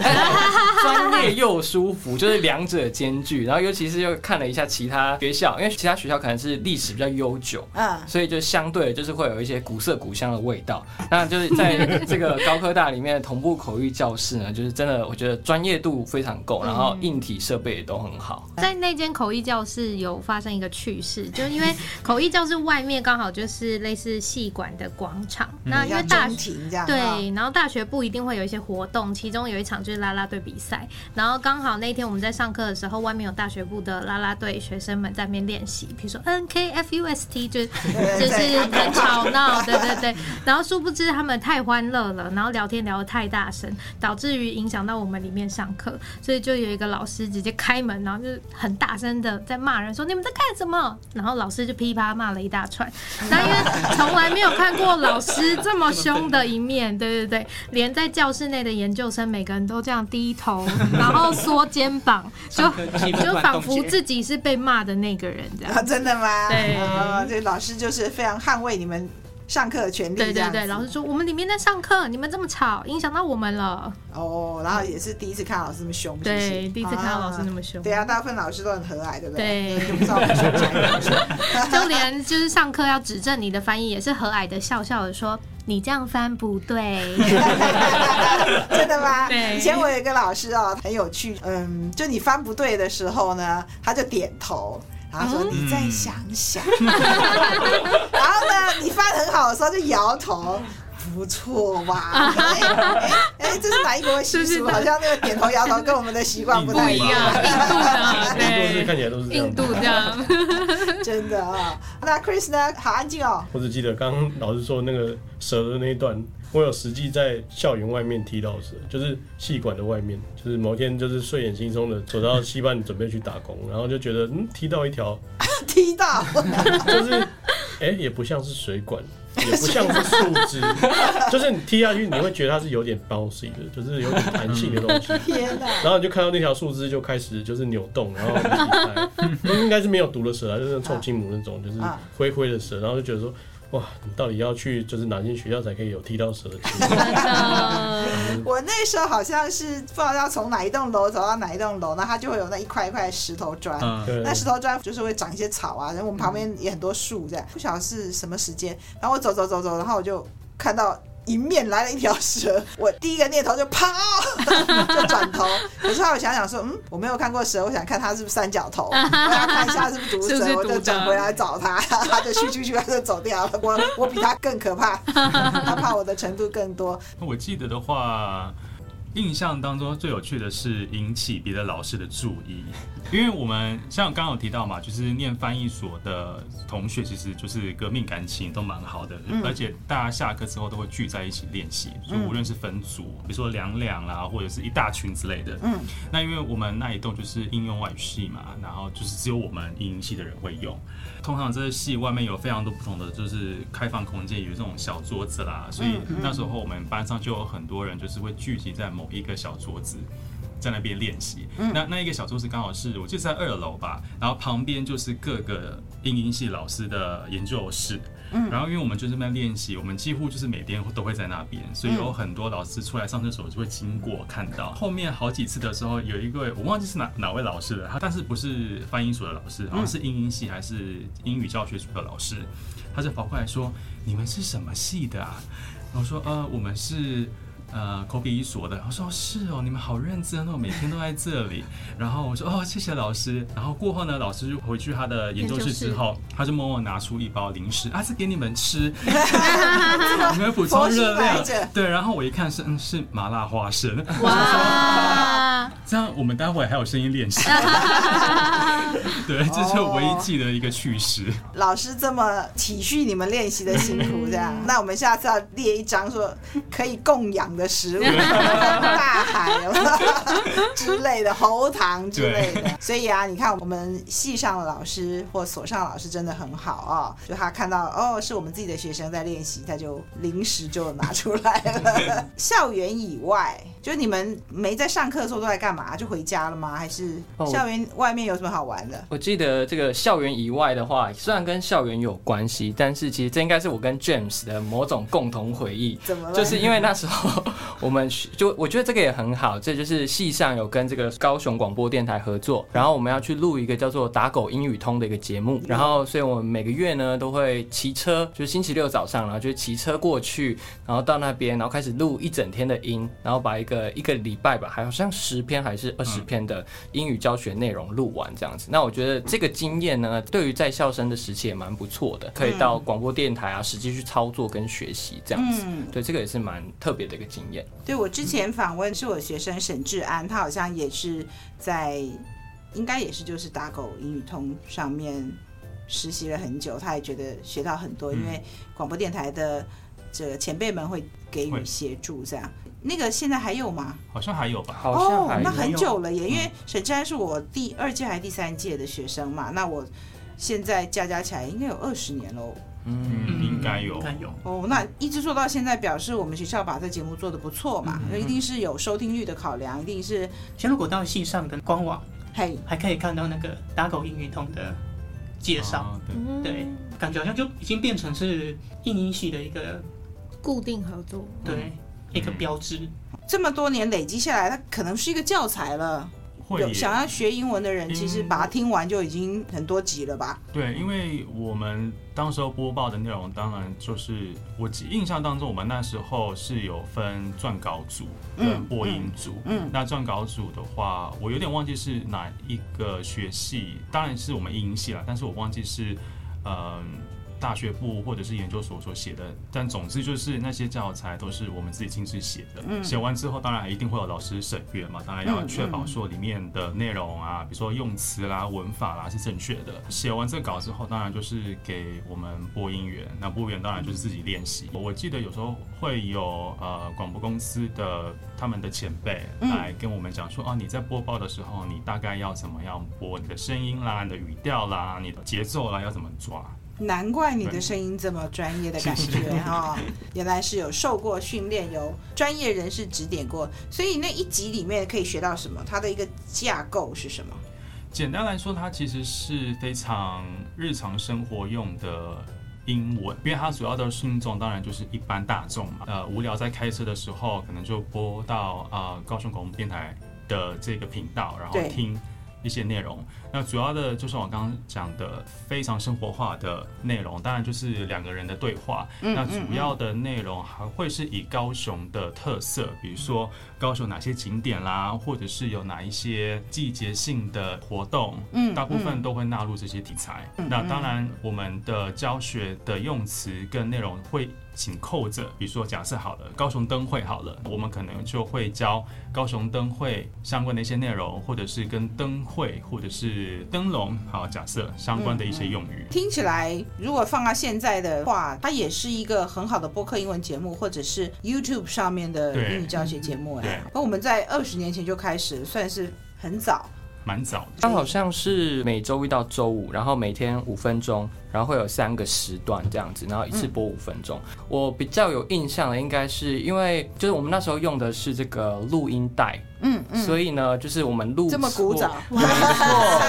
专业又舒服，就是两者兼具。然后尤其是又看了一下其他学校，因为其他学校可能是历史比较悠久，嗯，所以就相对就是会有一些古色古香的味道。那就是在这个高科大里面的同步口译教室呢，就是真的我觉得专业度非常够，然后硬体设备也都很好。在那间口译教室有发生一个趣事，就是因为口译教室外面刚好就是类似。是戏馆的广场，那因为大学对，然后大学部一定会有一些活动，其中有一场就是啦啦队比赛，然后刚好那天我们在上课的时候，外面有大学部的啦啦队学生们在那边练习，比如说 N K F U S T，就就是很吵闹，对对对，然后殊不知他们太欢乐了，然后聊天聊得太大声，导致于影响到我们里面上课，所以就有一个老师直接开门，然后就很大声的在骂人说，你们在干什么？然后老师就噼啪骂了一大串，那因为。从来没有看过老师这么凶的一面，对对对，连在教室内的研究生每个人都这样低头，然后缩肩膀，就 就仿佛自己是被骂的那个人这样。啊，真的吗？对，这老师就是非常捍卫你们。上课的权利，对对对，老师说我们里面在上课，你们这么吵，影响到我们了。哦，然后也是第一次看到老师那么凶，对，第一次看到老师那么凶。对啊，大部分老师都很和蔼，对不对？对，就连就是上课要指正你的翻译，也是和蔼的笑笑的说，你这样翻不对。真的吗？对。以前我有一个老师哦，很有趣，嗯，就你翻不对的时候呢，他就点头。然后说：“你再想想。” 然后呢，你翻很好的时候就摇头，不错吧？哎哎哎，这是哪一国的习俗？好像那个点头摇头跟我们的习惯不太一样。印度的，对，看起来都是印度这样。真的啊，那 Chris 呢？好安静哦。我只记得刚刚老师说那个蛇的那一段。我有实际在校园外面踢到蛇，就是系馆的外面，就是某天就是睡眼惺忪的走到戏班准备去打工，然后就觉得嗯，踢到一条，踢到，就是哎、欸、也不像是水管，也不像是树枝，就是你踢下去你会觉得它是有点 bouncy 的，就是有点弹性的东西。天哪！然后你就看到那条树枝就开始就是扭动，然后离开，应该是没有毒的蛇啊，就是臭青母那种，就是灰灰的蛇，然后就觉得说。哇，你到底要去就是哪间学校才可以有踢到蛇的机会？我那时候好像是不知道要从哪一栋楼走到哪一栋楼，那它就会有那一块一块石头砖，嗯、那石头砖就是会长一些草啊，然后我们旁边也很多树这样，不晓得是什么时间，然后我走走走走，然后我就看到。迎面来了一条蛇，我第一个念头就跑，就转头。可是后来我想想说，嗯，我没有看过蛇，我想看它是不是三角头，我要看一下是不是毒蛇，是是我就转回来找它，它就咻咻咻，它就走掉了。我我比它更可怕，它怕我的程度更多。我记得的话。印象当中最有趣的是引起别的老师的注意，因为我们像刚刚有提到嘛，就是念翻译所的同学，其实就是革命感情都蛮好的，而且大家下课之后都会聚在一起练习，就无论是分组，比如说两两啦，或者是一大群之类的。嗯，那因为我们那一栋就是应用外语系嘛，然后就是只有我们英语系的人会用。通常这些戏外面有非常多不同的，就是开放空间，有这种小桌子啦，所以那时候我们班上就有很多人，就是会聚集在某一个小桌子，在那边练习。那那一个小桌子刚好是我记得在二楼吧，然后旁边就是各个英音系老师的研究室。嗯，然后因为我们就是在练习，我们几乎就是每天都会在那边，所以有很多老师出来上厕所就会经过看到。后面好几次的时候，有一个我忘记是哪哪位老师了，他但是不是翻译所的老师，好像是英音系还是英语教学组的老师，他就跑过来说：“你们是什么系的啊？”然后说：“呃，我们是。”呃，口笔一所的，我说是哦，你们好认真哦，每天都在这里。然后我说哦，谢谢老师。然后过后呢，老师就回去他的研究室之后，他就默默拿出一包零食，啊，是给你们吃，你们补充热量。对，然后我一看是嗯是麻辣花生。哇，这样我们待会还有声音练习。对，这是我唯一记得一个趣事。老师这么体恤你们练习的辛苦，这样，那我们下次要列一张说可以供养的的食物，大海了。之类的，喉糖之类的。所以啊，你看我们系上的老师或所上的老师真的很好哦。就他看到哦，是我们自己的学生在练习，他就临时就拿出来了。校园以外，就你们没在上课的时候都在干嘛？就回家了吗？还是校园外面有什么好玩的？哦，我记得这个校园以外的话，虽然跟校园有关系，但是其实这应该是我跟 James 的某种共同回忆。怎么了？就是因为那时候。我们就我觉得这个也很好，这就是系上有跟这个高雄广播电台合作，然后我们要去录一个叫做《打狗英语通》的一个节目，然后所以我们每个月呢都会骑车，就是星期六早上，然后就骑车过去，然后到那边，然后开始录一整天的音，然后把一个一个礼拜吧，好像十篇还是二十篇的英语教学内容录完这样子。那我觉得这个经验呢，对于在校生的时期也蛮不错的，可以到广播电台啊实际去操作跟学习这样子。对，这个也是蛮特别的一个经验。对，我之前访问是我学生沈志安，他好像也是在，应该也是就是打狗英语通上面实习了很久，他也觉得学到很多，因为广播电台的这个前辈们会给予协助，这样。那个现在还有吗？好像还有吧。好像还有。哦，那很久了耶，因为沈志安是我第二届还是第三届的学生嘛，那我现在加加起来应该有二十年喽。嗯，应该有，应该有哦。那一直做到现在，表示我们学校把这节目做的不错嘛？那、嗯、一定是有收听率的考量，一定是。像如果到系上的官网，嘿，还可以看到那个打狗英语通的介绍、哦，对，对，感觉好像就已经变成是英语系的一个固定合作，对，嗯、一个标志。这么多年累积下来，它可能是一个教材了。有想要学英文的人，其实把它听完就已经很多集了吧？对，因为我们当时候播报的内容，当然就是我印象当中，我们那时候是有分撰稿组跟播音组。嗯，那撰稿组的话，我有点忘记是哪一个学系，当然是我们英系了，但是我忘记是，嗯。大学部或者是研究所所写的，但总之就是那些教材都是我们自己亲自写的。嗯，写完之后当然一定会有老师审阅嘛，当然要确保说里面的内容啊，比如说用词啦、文法啦是正确的。写完这稿之后，当然就是给我们播音员，那播音员当然就是自己练习。我记得有时候会有呃广播公司的他们的前辈来跟我们讲说，哦，你在播报的时候，你大概要怎么样播你的声音啦、你的语调啦、你的节奏啦，要怎么抓。难怪你的声音这么专业的感觉 哈，原来是有受过训练，有专业人士指点过。所以那一集里面可以学到什么？它的一个架构是什么？简单来说，它其实是非常日常生活用的英文，因为它主要的听众当然就是一般大众嘛。呃，无聊在开车的时候，可能就播到呃高雄广播电台的这个频道，然后听。一些内容，那主要的就是我刚刚讲的非常生活化的内容，当然就是两个人的对话。嗯、那主要的内容还会是以高雄的特色，比如说高雄哪些景点啦，或者是有哪一些季节性的活动，嗯，大部分都会纳入这些题材。嗯、那当然，我们的教学的用词跟内容会。紧扣着，比如说假设好了，高雄灯会好了，我们可能就会教高雄灯会相关的一些内容，或者是跟灯会或者是灯笼，好，假设相关的一些用语。嗯嗯。听起来，如果放到现在的话，它也是一个很好的播客英文节目，或者是 YouTube 上面的英语教学节目。哎，那我们在二十年前就开始，算是很早。蛮早的，它好像是每周一到周五，然后每天五分钟，然后会有三个时段这样子，然后一次播五分钟。嗯、我比较有印象的，应该是因为就是我们那时候用的是这个录音带，嗯嗯，所以呢，就是我们录这么鼓掌，没错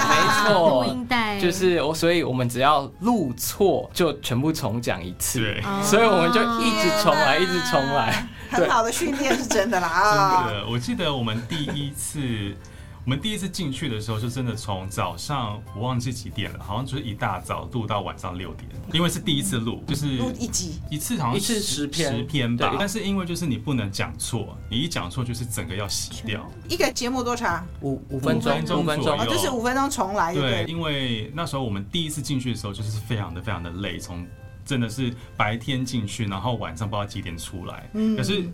没错，录音带。就是我，所以我们只要录错就全部重讲一次，对，所以我们就一直重来，一直重来，很好的训练是真的啦啊！真的，我记得我们第一次。我们第一次进去的时候，就真的从早上我忘记几点了，好像就是一大早录到晚上六点，因为是第一次录，就是录一集一次好像一次十篇十篇吧。但是因为就是你不能讲错，你一讲错就是整个要洗掉。一个节目多长？五五分钟，五分钟，就是五分钟重来。对，因为那时候我们第一次进去的时候，就是非常的非常的累，从真的是白天进去，然后晚上不知道几点出来。嗯，可是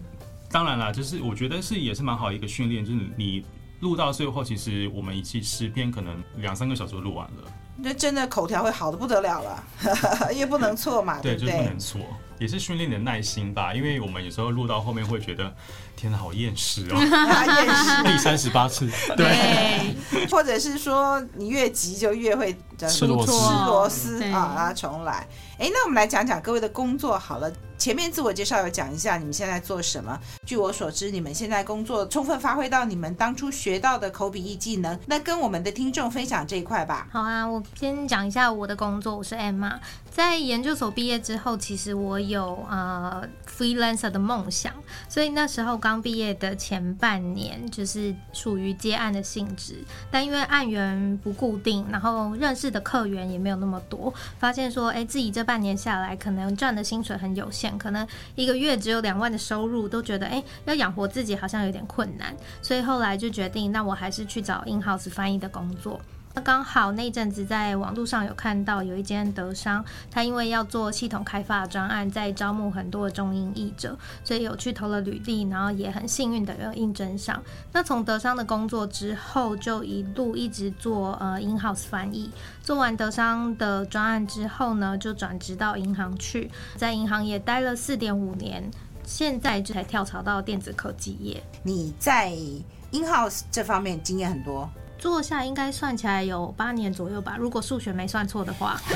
当然啦，就是我觉得是也是蛮好一个训练，就是你。录到最后，其实我们一期十篇可能两三个小时就录完了。那真的口条会好的不得了了，因为不能错嘛，对不对？对，就不能错，也是训练你的耐心吧。因为我们有时候录到后面会觉得，天哪，好厌世哦，厌世。第三十八次，对，或者是说你越急就越会吃螺丝，吃螺丝啊，然后重来。哎，那我们来讲讲各位的工作好了。前面自我介绍有讲一下你们现在做什么。据我所知，你们现在工作充分发挥到你们当初学到的口笔译技能。那跟我们的听众分享这一块吧。好啊，我先讲一下我的工作。我是 Emma，在研究所毕业之后，其实我有呃 freelancer 的梦想，所以那时候刚刚毕业的前半年就是属于接案的性质。但因为案源不固定，然后认识的客源也没有那么多，发现说，哎，自己这半年下来，可能赚的薪水很有限。可能一个月只有两万的收入，都觉得哎，要养活自己好像有点困难，所以后来就决定，那我还是去找 in house 翻译的工作。那刚好那阵子在网络上有看到有一间德商，他因为要做系统开发的专案，在招募很多的中英译者，所以有去投了履历，然后也很幸运的有应征上。那从德商的工作之后，就一路一直做呃 in house 翻译。做完德商的专案之后呢，就转职到银行去，在银行也待了四点五年，现在就才跳槽到电子科技业。你在 in house 这方面经验很多。做下应该算起来有八年左右吧，如果数学没算错的话。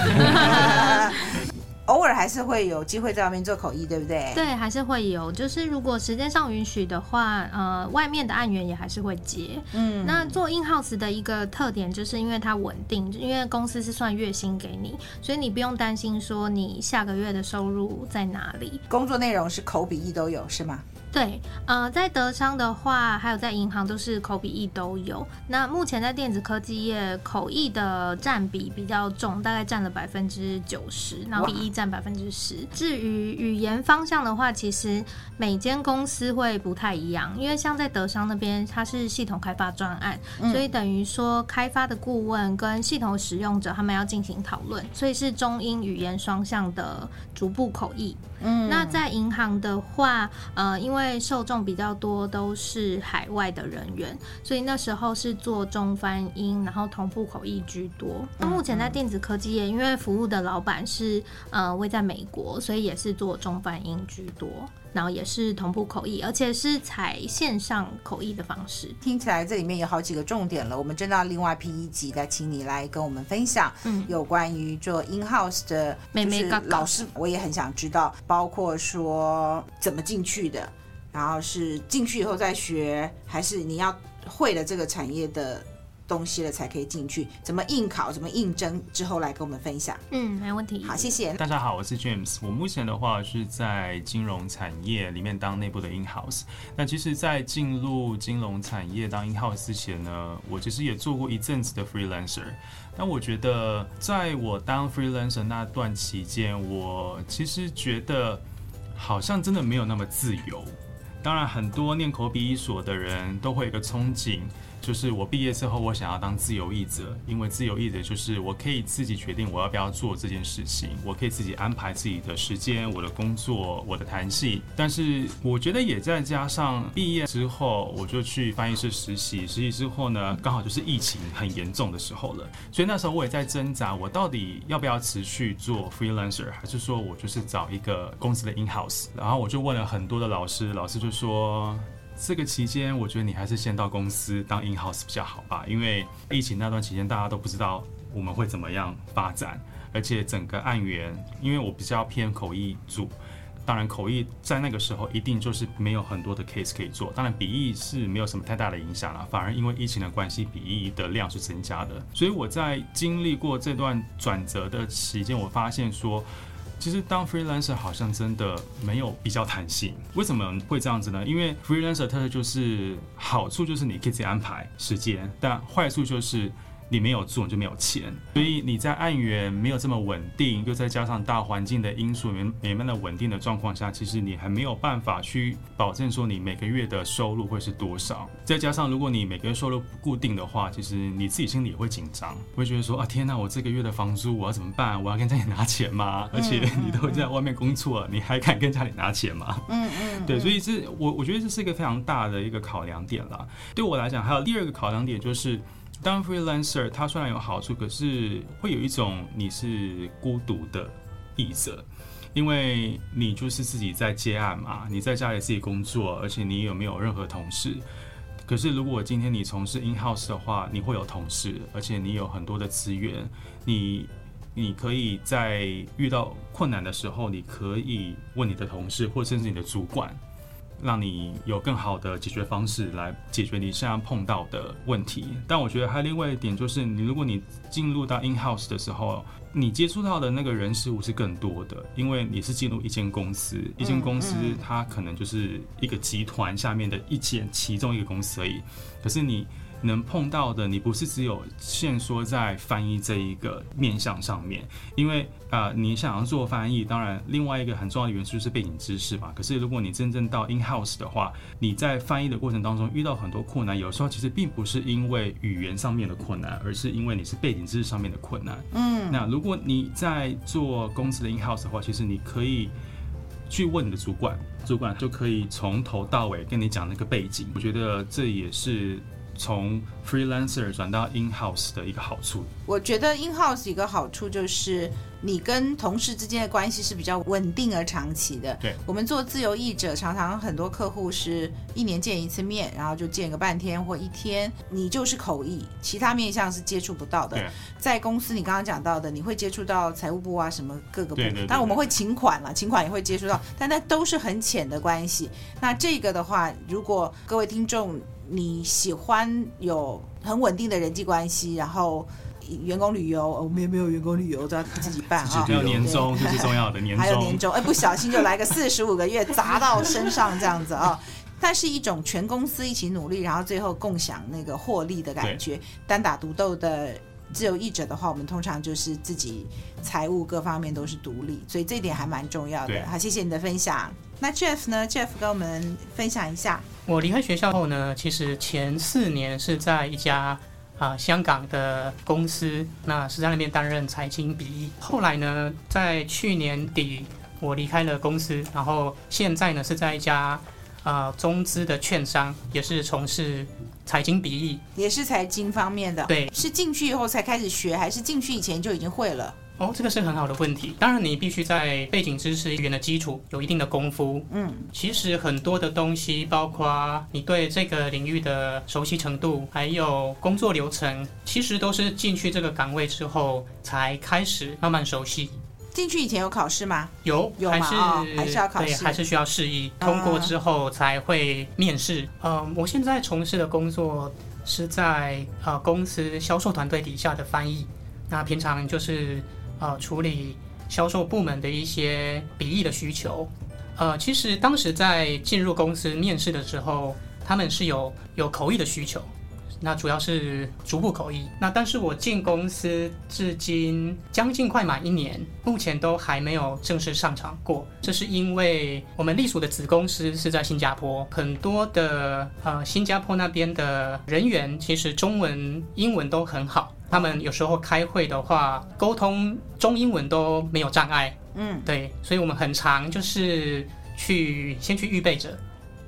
偶尔还是会有机会在外面做口译，对不对？对，还是会有。就是如果时间上允许的话，呃，外面的案源也还是会接。嗯，那做 in house 的一个特点，就是因为它稳定，因为公司是算月薪给你，所以你不用担心说你下个月的收入在哪里。工作内容是口笔译都有，是吗？对，呃，在德商的话，还有在银行都是口笔译都有。那目前在电子科技业，口译的占比比较重，大概占了百分之九十，然后笔译占百分之十。至于语言方向的话，其实每间公司会不太一样，因为像在德商那边，它是系统开发专案，所以等于说开发的顾问跟系统使用者他们要进行讨论，所以是中英语言双向的逐步口译。嗯，那在银行的话，呃，因为受众比较多，都是海外的人员，所以那时候是做中翻英，然后同步口译居多。那目前在电子科技业，因为服务的老板是呃位在美国，所以也是做中翻英居多。然后也是同步口译，而且是采线上口译的方式。听起来这里面有好几个重点了，我们真的要另外批一集再请你来跟我们分享。嗯，有关于做 in house 的，就是老师，我也很想知道，包括说怎么进去的，然后是进去以后再学，还是你要会了这个产业的。东西了才可以进去，怎么应考，怎么应征，之后来跟我们分享。嗯，没问题。好，谢谢。大家好，我是 James。我目前的话是在金融产业里面当内部的 in house。那其实，在进入金融产业当 in house 之前呢，我其实也做过一阵子的 freelancer。但我觉得，在我当 freelancer 那段期间，我其实觉得好像真的没有那么自由。当然，很多念口笔译所的人都会有一个憧憬。就是我毕业之后，我想要当自由译者，因为自由译者就是我可以自己决定我要不要做这件事情，我可以自己安排自己的时间、我的工作、我的弹性。但是我觉得也再加上毕业之后，我就去翻译室实习，实习之后呢，刚好就是疫情很严重的时候了，所以那时候我也在挣扎，我到底要不要持续做 freelancer，还是说我就是找一个公司的 in house？然后我就问了很多的老师，老师就说。这个期间，我觉得你还是先到公司当 in house 比较好吧，因为疫情那段期间，大家都不知道我们会怎么样发展，而且整个案源，因为我比较偏口译组，当然口译在那个时候一定就是没有很多的 case 可以做，当然笔译是没有什么太大的影响了，反而因为疫情的关系，笔译的量是增加的，所以我在经历过这段转折的期间，我发现说。其实当 freelancer 好像真的没有比较弹性，为什么会这样子呢？因为 freelancer 特色就是好处就是你可以自己安排时间，但坏处就是。你没有做，你就没有钱，所以你在案源没有这么稳定，又再加上大环境的因素没没那么稳定的状况下，其实你还没有办法去保证说你每个月的收入会是多少。再加上如果你每个月收入不固定的话，其实你自己心里也会紧张，会觉得说啊天呐，我这个月的房租我要怎么办？我要跟家里拿钱吗？而且你都在外面工作，你还敢跟家里拿钱吗？嗯嗯，对，所以这我我觉得这是一个非常大的一个考量点了。对我来讲，还有第二个考量点就是。当 freelancer，它虽然有好处，可是会有一种你是孤独的译者，因为你就是自己在接案嘛，你在家里自己工作，而且你有没有任何同事？可是如果今天你从事 in house 的话，你会有同事，而且你有很多的资源，你你可以在遇到困难的时候，你可以问你的同事，或甚至你的主管。让你有更好的解决方式来解决你现在碰到的问题。但我觉得还有另外一点就是，你如果你进入到 in house 的时候，你接触到的那个人事物是更多的，因为你是进入一间公司，一间公司它可能就是一个集团下面的一间其中一个公司而已。可是你。能碰到的，你不是只有限缩在翻译这一个面向上面，因为啊、呃，你想要做翻译，当然另外一个很重要的元素就是背景知识嘛。可是如果你真正到 in house 的话，你在翻译的过程当中遇到很多困难，有时候其实并不是因为语言上面的困难，而是因为你是背景知识上面的困难。嗯，那如果你在做公司的 in house 的话，其实你可以去问你的主管，主管就可以从头到尾跟你讲那个背景。我觉得这也是。从 freelancer 转到 in house 的一个好处，我觉得 in house 一个好处就是你跟同事之间的关系是比较稳定而长期的。对，我们做自由译者，常常很多客户是一年见一次面，然后就见个半天或一天，你就是口译，其他面向是接触不到的。在公司你刚刚讲到的，你会接触到财务部啊什么各个部门，但我们会请款了，请款也会接触到，但那都是很浅的关系。那这个的话，如果各位听众。你喜欢有很稳定的人际关系，然后员工旅游，我们也没有员工旅游，都要自己办啊。还有年终，这是重要的年终。还有年终，哎，不小心就来个四十五个月 砸到身上这样子啊。它是一种全公司一起努力，然后最后共享那个获利的感觉。单打独斗的自由译者的话，我们通常就是自己财务各方面都是独立，所以这一点还蛮重要的。好，谢谢你的分享。那 Jeff 呢？Jeff 跟我们分享一下。我离开学校后呢，其实前四年是在一家啊、呃、香港的公司，那是在那边担任财经笔译。后来呢，在去年底我离开了公司，然后现在呢是在一家。啊，中资的券商也是从事财经笔译，也是财经方面的。对，是进去以后才开始学，还是进去以前就已经会了？哦，这个是很好的问题。当然，你必须在背景知识、语言的基础有一定的功夫。嗯，其实很多的东西，包括你对这个领域的熟悉程度，还有工作流程，其实都是进去这个岗位之后才开始慢慢熟悉。进去以前有考试吗？有，有还是、哦、还是要考试？对，还是需要试译，通过之后才会面试。嗯、呃，我现在从事的工作是在呃公司销售团队底下的翻译，那平常就是呃处理销售部门的一些笔译的需求。呃，其实当时在进入公司面试的时候，他们是有有口译的需求。那主要是逐步口译。那但是我进公司至今将近快满一年，目前都还没有正式上场过。这是因为我们隶属的子公司是在新加坡，很多的呃新加坡那边的人员其实中文、英文都很好。他们有时候开会的话，沟通中英文都没有障碍。嗯，对，所以我们很常就是去先去预备着。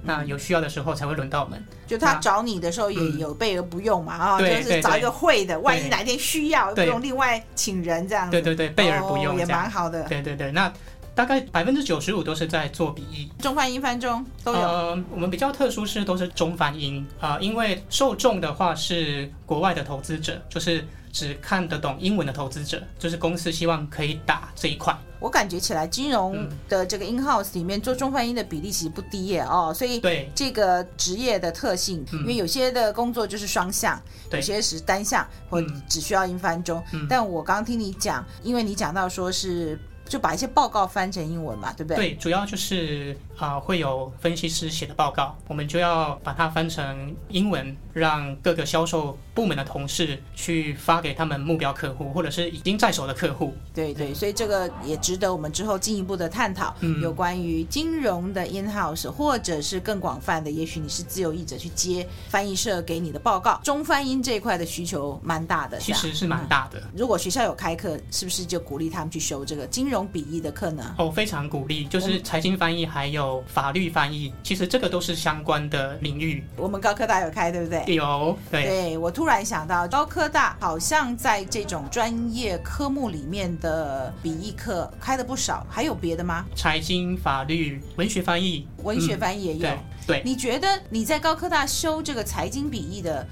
那有需要的时候才会轮到我们。就他找你的时候也有备而不用嘛，啊、就是找一个会的，万一哪天需要，不用另外请人这样子。对对对，备而不用、哦、也蛮好的。对对对，那大概百分之九十五都是在做笔译，中翻英翻中都有。呃，我们比较特殊是都是中翻英啊、呃，因为受众的话是国外的投资者，就是。只看得懂英文的投资者，就是公司希望可以打这一块。我感觉起来，金融的这个 in house 里面做中翻英的比例其实不低耶哦，所以对这个职业的特性，因为有些的工作就是双向，有些是单向或只需要英翻中。但我刚刚听你讲，因为你讲到说是。就把一些报告翻成英文嘛，对不对？对，主要就是啊、呃，会有分析师写的报告，我们就要把它翻成英文，让各个销售部门的同事去发给他们目标客户，或者是已经在手的客户。对对，所以这个也值得我们之后进一步的探讨，嗯、有关于金融的 in house，或者是更广泛的，也许你是自由译者去接翻译社给你的报告，中翻英这一块的需求蛮大的，其实是蛮大的、嗯。如果学校有开课，是不是就鼓励他们去修这个金融？这种笔译的课呢？哦，非常鼓励，就是财经翻译还有法律翻译，其实这个都是相关的领域。我们高科大有开，对不对？有，对。对，我突然想到，高科大好像在这种专业科目里面的笔译课开的不少，还有别的吗？财经、法律、文学翻译，文学翻译也有。嗯、对，对，你觉得你在高科大修这个财经笔译的？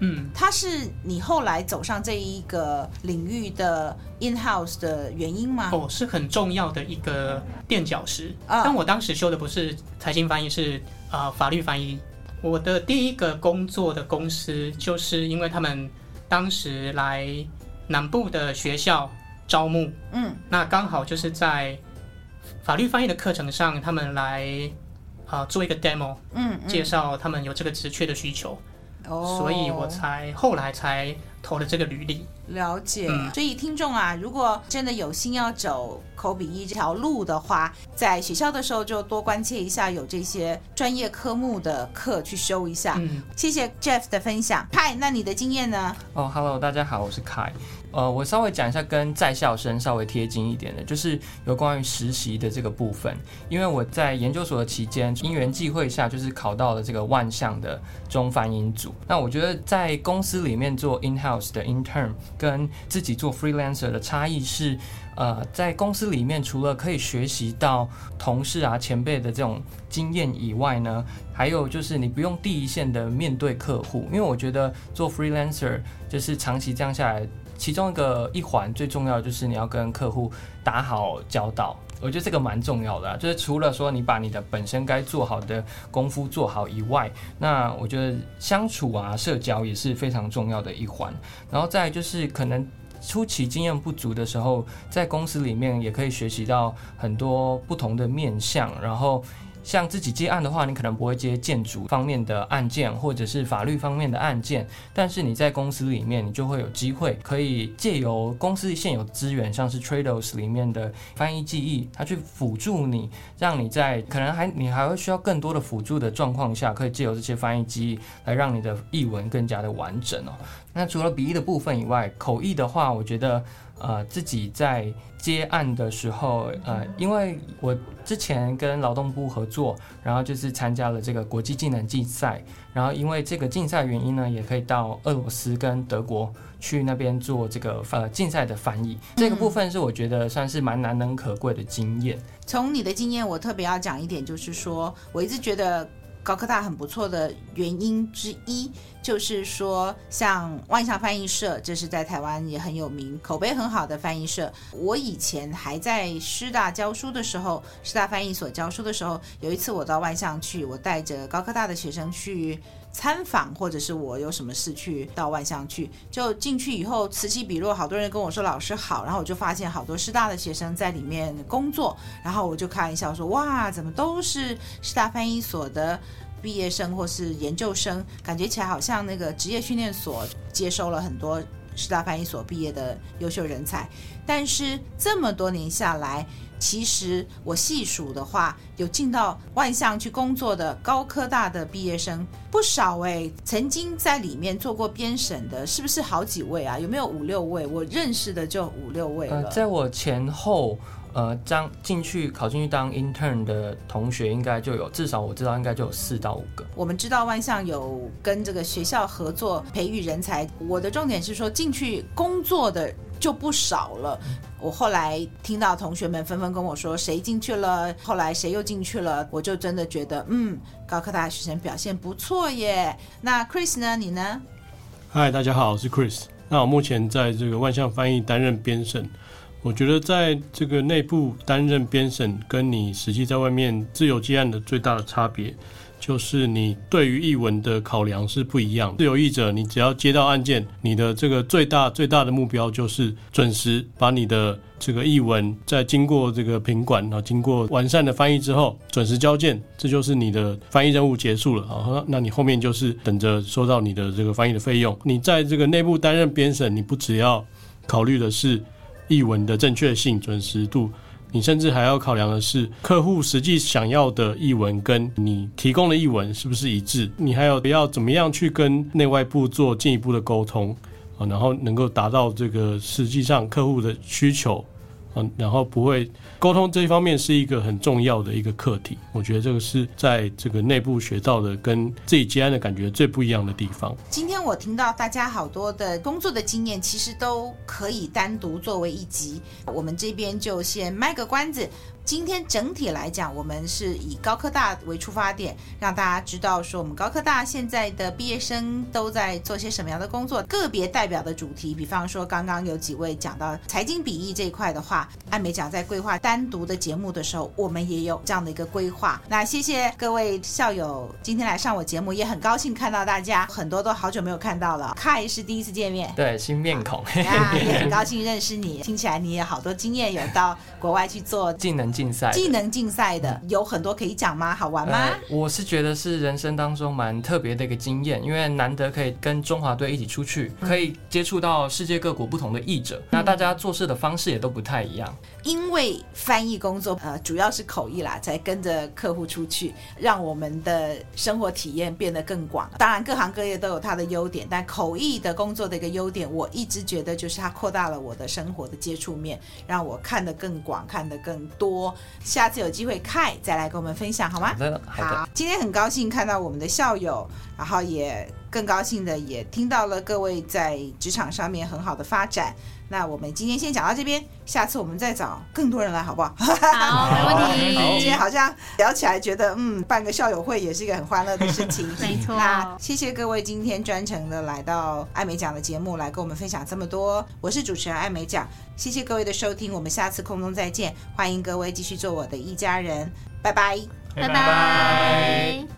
嗯，它是你后来走上这一个领域的 in house 的原因吗？哦，是很重要的一个垫脚石。啊，但我当时修的不是财经翻译，是啊、呃、法律翻译。我的第一个工作的公司，就是因为他们当时来南部的学校招募，嗯，那刚好就是在法律翻译的课程上，他们来啊、呃、做一个 demo，嗯，嗯，介绍他们有这个职缺的需求。哦，所以我才后来才投了这个履历。了解，嗯，所以听众啊，如果真的有心要走口笔译这条路的话，在学校的时候就多关切一下有这些专业科目的课去修一下。嗯，谢谢 Jeff 的分享。Kai，那你的经验呢？哦，Hello，大家好，我是 Kai。呃，我稍微讲一下跟在校生稍微贴近一点的，就是有关于实习的这个部分。因为我在研究所的期间，因缘际会下，就是考到了这个万象的中翻英组。那我觉得在公司里面做 in house 的 intern，跟自己做 freelancer 的差异是，呃，在公司里面除了可以学习到同事啊前辈的这种经验以外呢，还有就是你不用第一线的面对客户，因为我觉得做 freelancer 就是长期这样下来。其中一个一环最重要的就是你要跟客户打好交道。我觉得这个蛮重要的，就是除了说你把你的本身该做好的功夫做好以外，那我觉得相处啊、社交也是非常重要的一环。然后再就是可能初期经验不足的时候，在公司里面也可以学习到很多不同的面向，然后。像自己接案的话，你可能不会接建筑方面的案件，或者是法律方面的案件，但是你在公司里面，你就会有机会可以借由公司现有资源，像是 Trados 里面的翻译记忆，它去辅助你，让你在可能还你还会需要更多的辅助的状况下，可以借由这些翻译记忆来让你的译文更加的完整哦。那除了笔译的部分以外，口译的话，我觉得。呃，自己在接案的时候，呃，因为我之前跟劳动部合作，然后就是参加了这个国际技能竞赛，然后因为这个竞赛原因呢，也可以到俄罗斯跟德国去那边做这个呃竞赛的翻译。嗯。这个部分是我觉得算是蛮难能可贵的经验。从你的经验，我特别要讲一点，就是说我一直觉得。高科大很不错的原因之一，就是说，像万象翻译社，这是在台湾也很有名、口碑很好的翻译社。我以前还在师大教书的时候，师大翻译所教书的时候，有一次我到万象去，我带着高科大的学生去参访，或者是我有什么事去到万象去，就进去以后此起彼落，好多人跟我说老师好，然后我就发现好多师大的学生在里面工作，然后我就开玩笑说哇，怎么都是师大翻译所的毕业生或是研究生，感觉起来好像那个职业训练所接收了很多师大翻译所毕业的优秀人才，但是这么多年下来。其实我细数的话，有进到万象去工作的高科大的毕业生不少哎，曾经在里面做过编审的，是不是好几位啊？有没有五六位？我认识的就五六位了。呃，在我前后，呃，将进去考进去当 intern 的同学，应该就有至少我知道应该就有四到五个。我们知道万象有跟这个学校合作培育人才，我的重点是说进去工作的。就不少了。我后来听到同学们纷纷跟我说，谁进去了，后来谁又进去了，我就真的觉得，嗯，高科大学生表现不错耶。那 Chris 呢？你呢？嗨，大家好，我是 Chris。那我目前在这个万象翻译担任编审。我觉得在这个内部担任编审，跟你实际在外面自由接案的最大的差别。就是你对于译文的考量是不一样的。自由译者，你只要接到案件，你的这个最大最大的目标就是准时把你的这个译文在经过这个品管啊，经过完善的翻译之后，准时交件，这就是你的翻译任务结束了啊。那你后面就是等着收到你的这个翻译的费用。你在这个内部担任编审，你不只要考虑的是译文的正确性、准时度。你甚至还要考量的是客户实际想要的译文跟你提供的译文是不是一致？你还有要怎么样去跟内外部做进一步的沟通啊，然后能够达到这个实际上客户的需求。嗯，然后不会沟通这一方面是一个很重要的一个课题，我觉得这个是在这个内部学到的，跟自己接案的感觉最不一样的地方。今天我听到大家好多的工作的经验，其实都可以单独作为一集，我们这边就先卖个关子。今天整体来讲，我们是以高科大为出发点，让大家知道说我们高科大现在的毕业生都在做些什么样的工作。个别代表的主题，比方说刚刚有几位讲到财经笔译这一块的话，艾美奖在规划单独的节目的时候，我们也有这样的一个规划。那谢谢各位校友今天来上我节目，也很高兴看到大家，很多都好久没有看到了。Kai 是第一次见面，对，新面孔，啊，也很高兴认识你。听起来你也好多经验，有到国外去做 技能。竞赛技能竞赛的有很多可以讲吗？好玩吗？呃，我是觉得是人生当中蛮特别的一个经验，因为难得可以跟中华队一起出去，可以接触到世界各国不同的译者，那大家做事的方式也都不太一样。因为翻译工作呃主要是口译啦，才跟着客户出去，让我们的生活体验变得更广。当然各行各业都有它的优点，但口译的工作的一个优点，我一直觉得就是它扩大了我的生活的接触面，让我看得更广，看得更多。下次有机会看再来跟我们分享好吗？好的，好的。好，今天很高兴看到我们的校友，然后也更高兴的也听到了各位在职场上面很好的发展。那我们今天先讲到这边，下次我们再找更多人来，好不好？好，没问题。今天好像聊起来觉得，嗯，办个校友会也是一个很欢乐的事情。没错。那谢谢各位今天专程的来到艾美奖的节目来跟我们分享这么多。我是主持人艾美奖，谢谢各位的收听，我们下次空中再见。欢迎各位继续做我的一家人，拜拜，拜拜。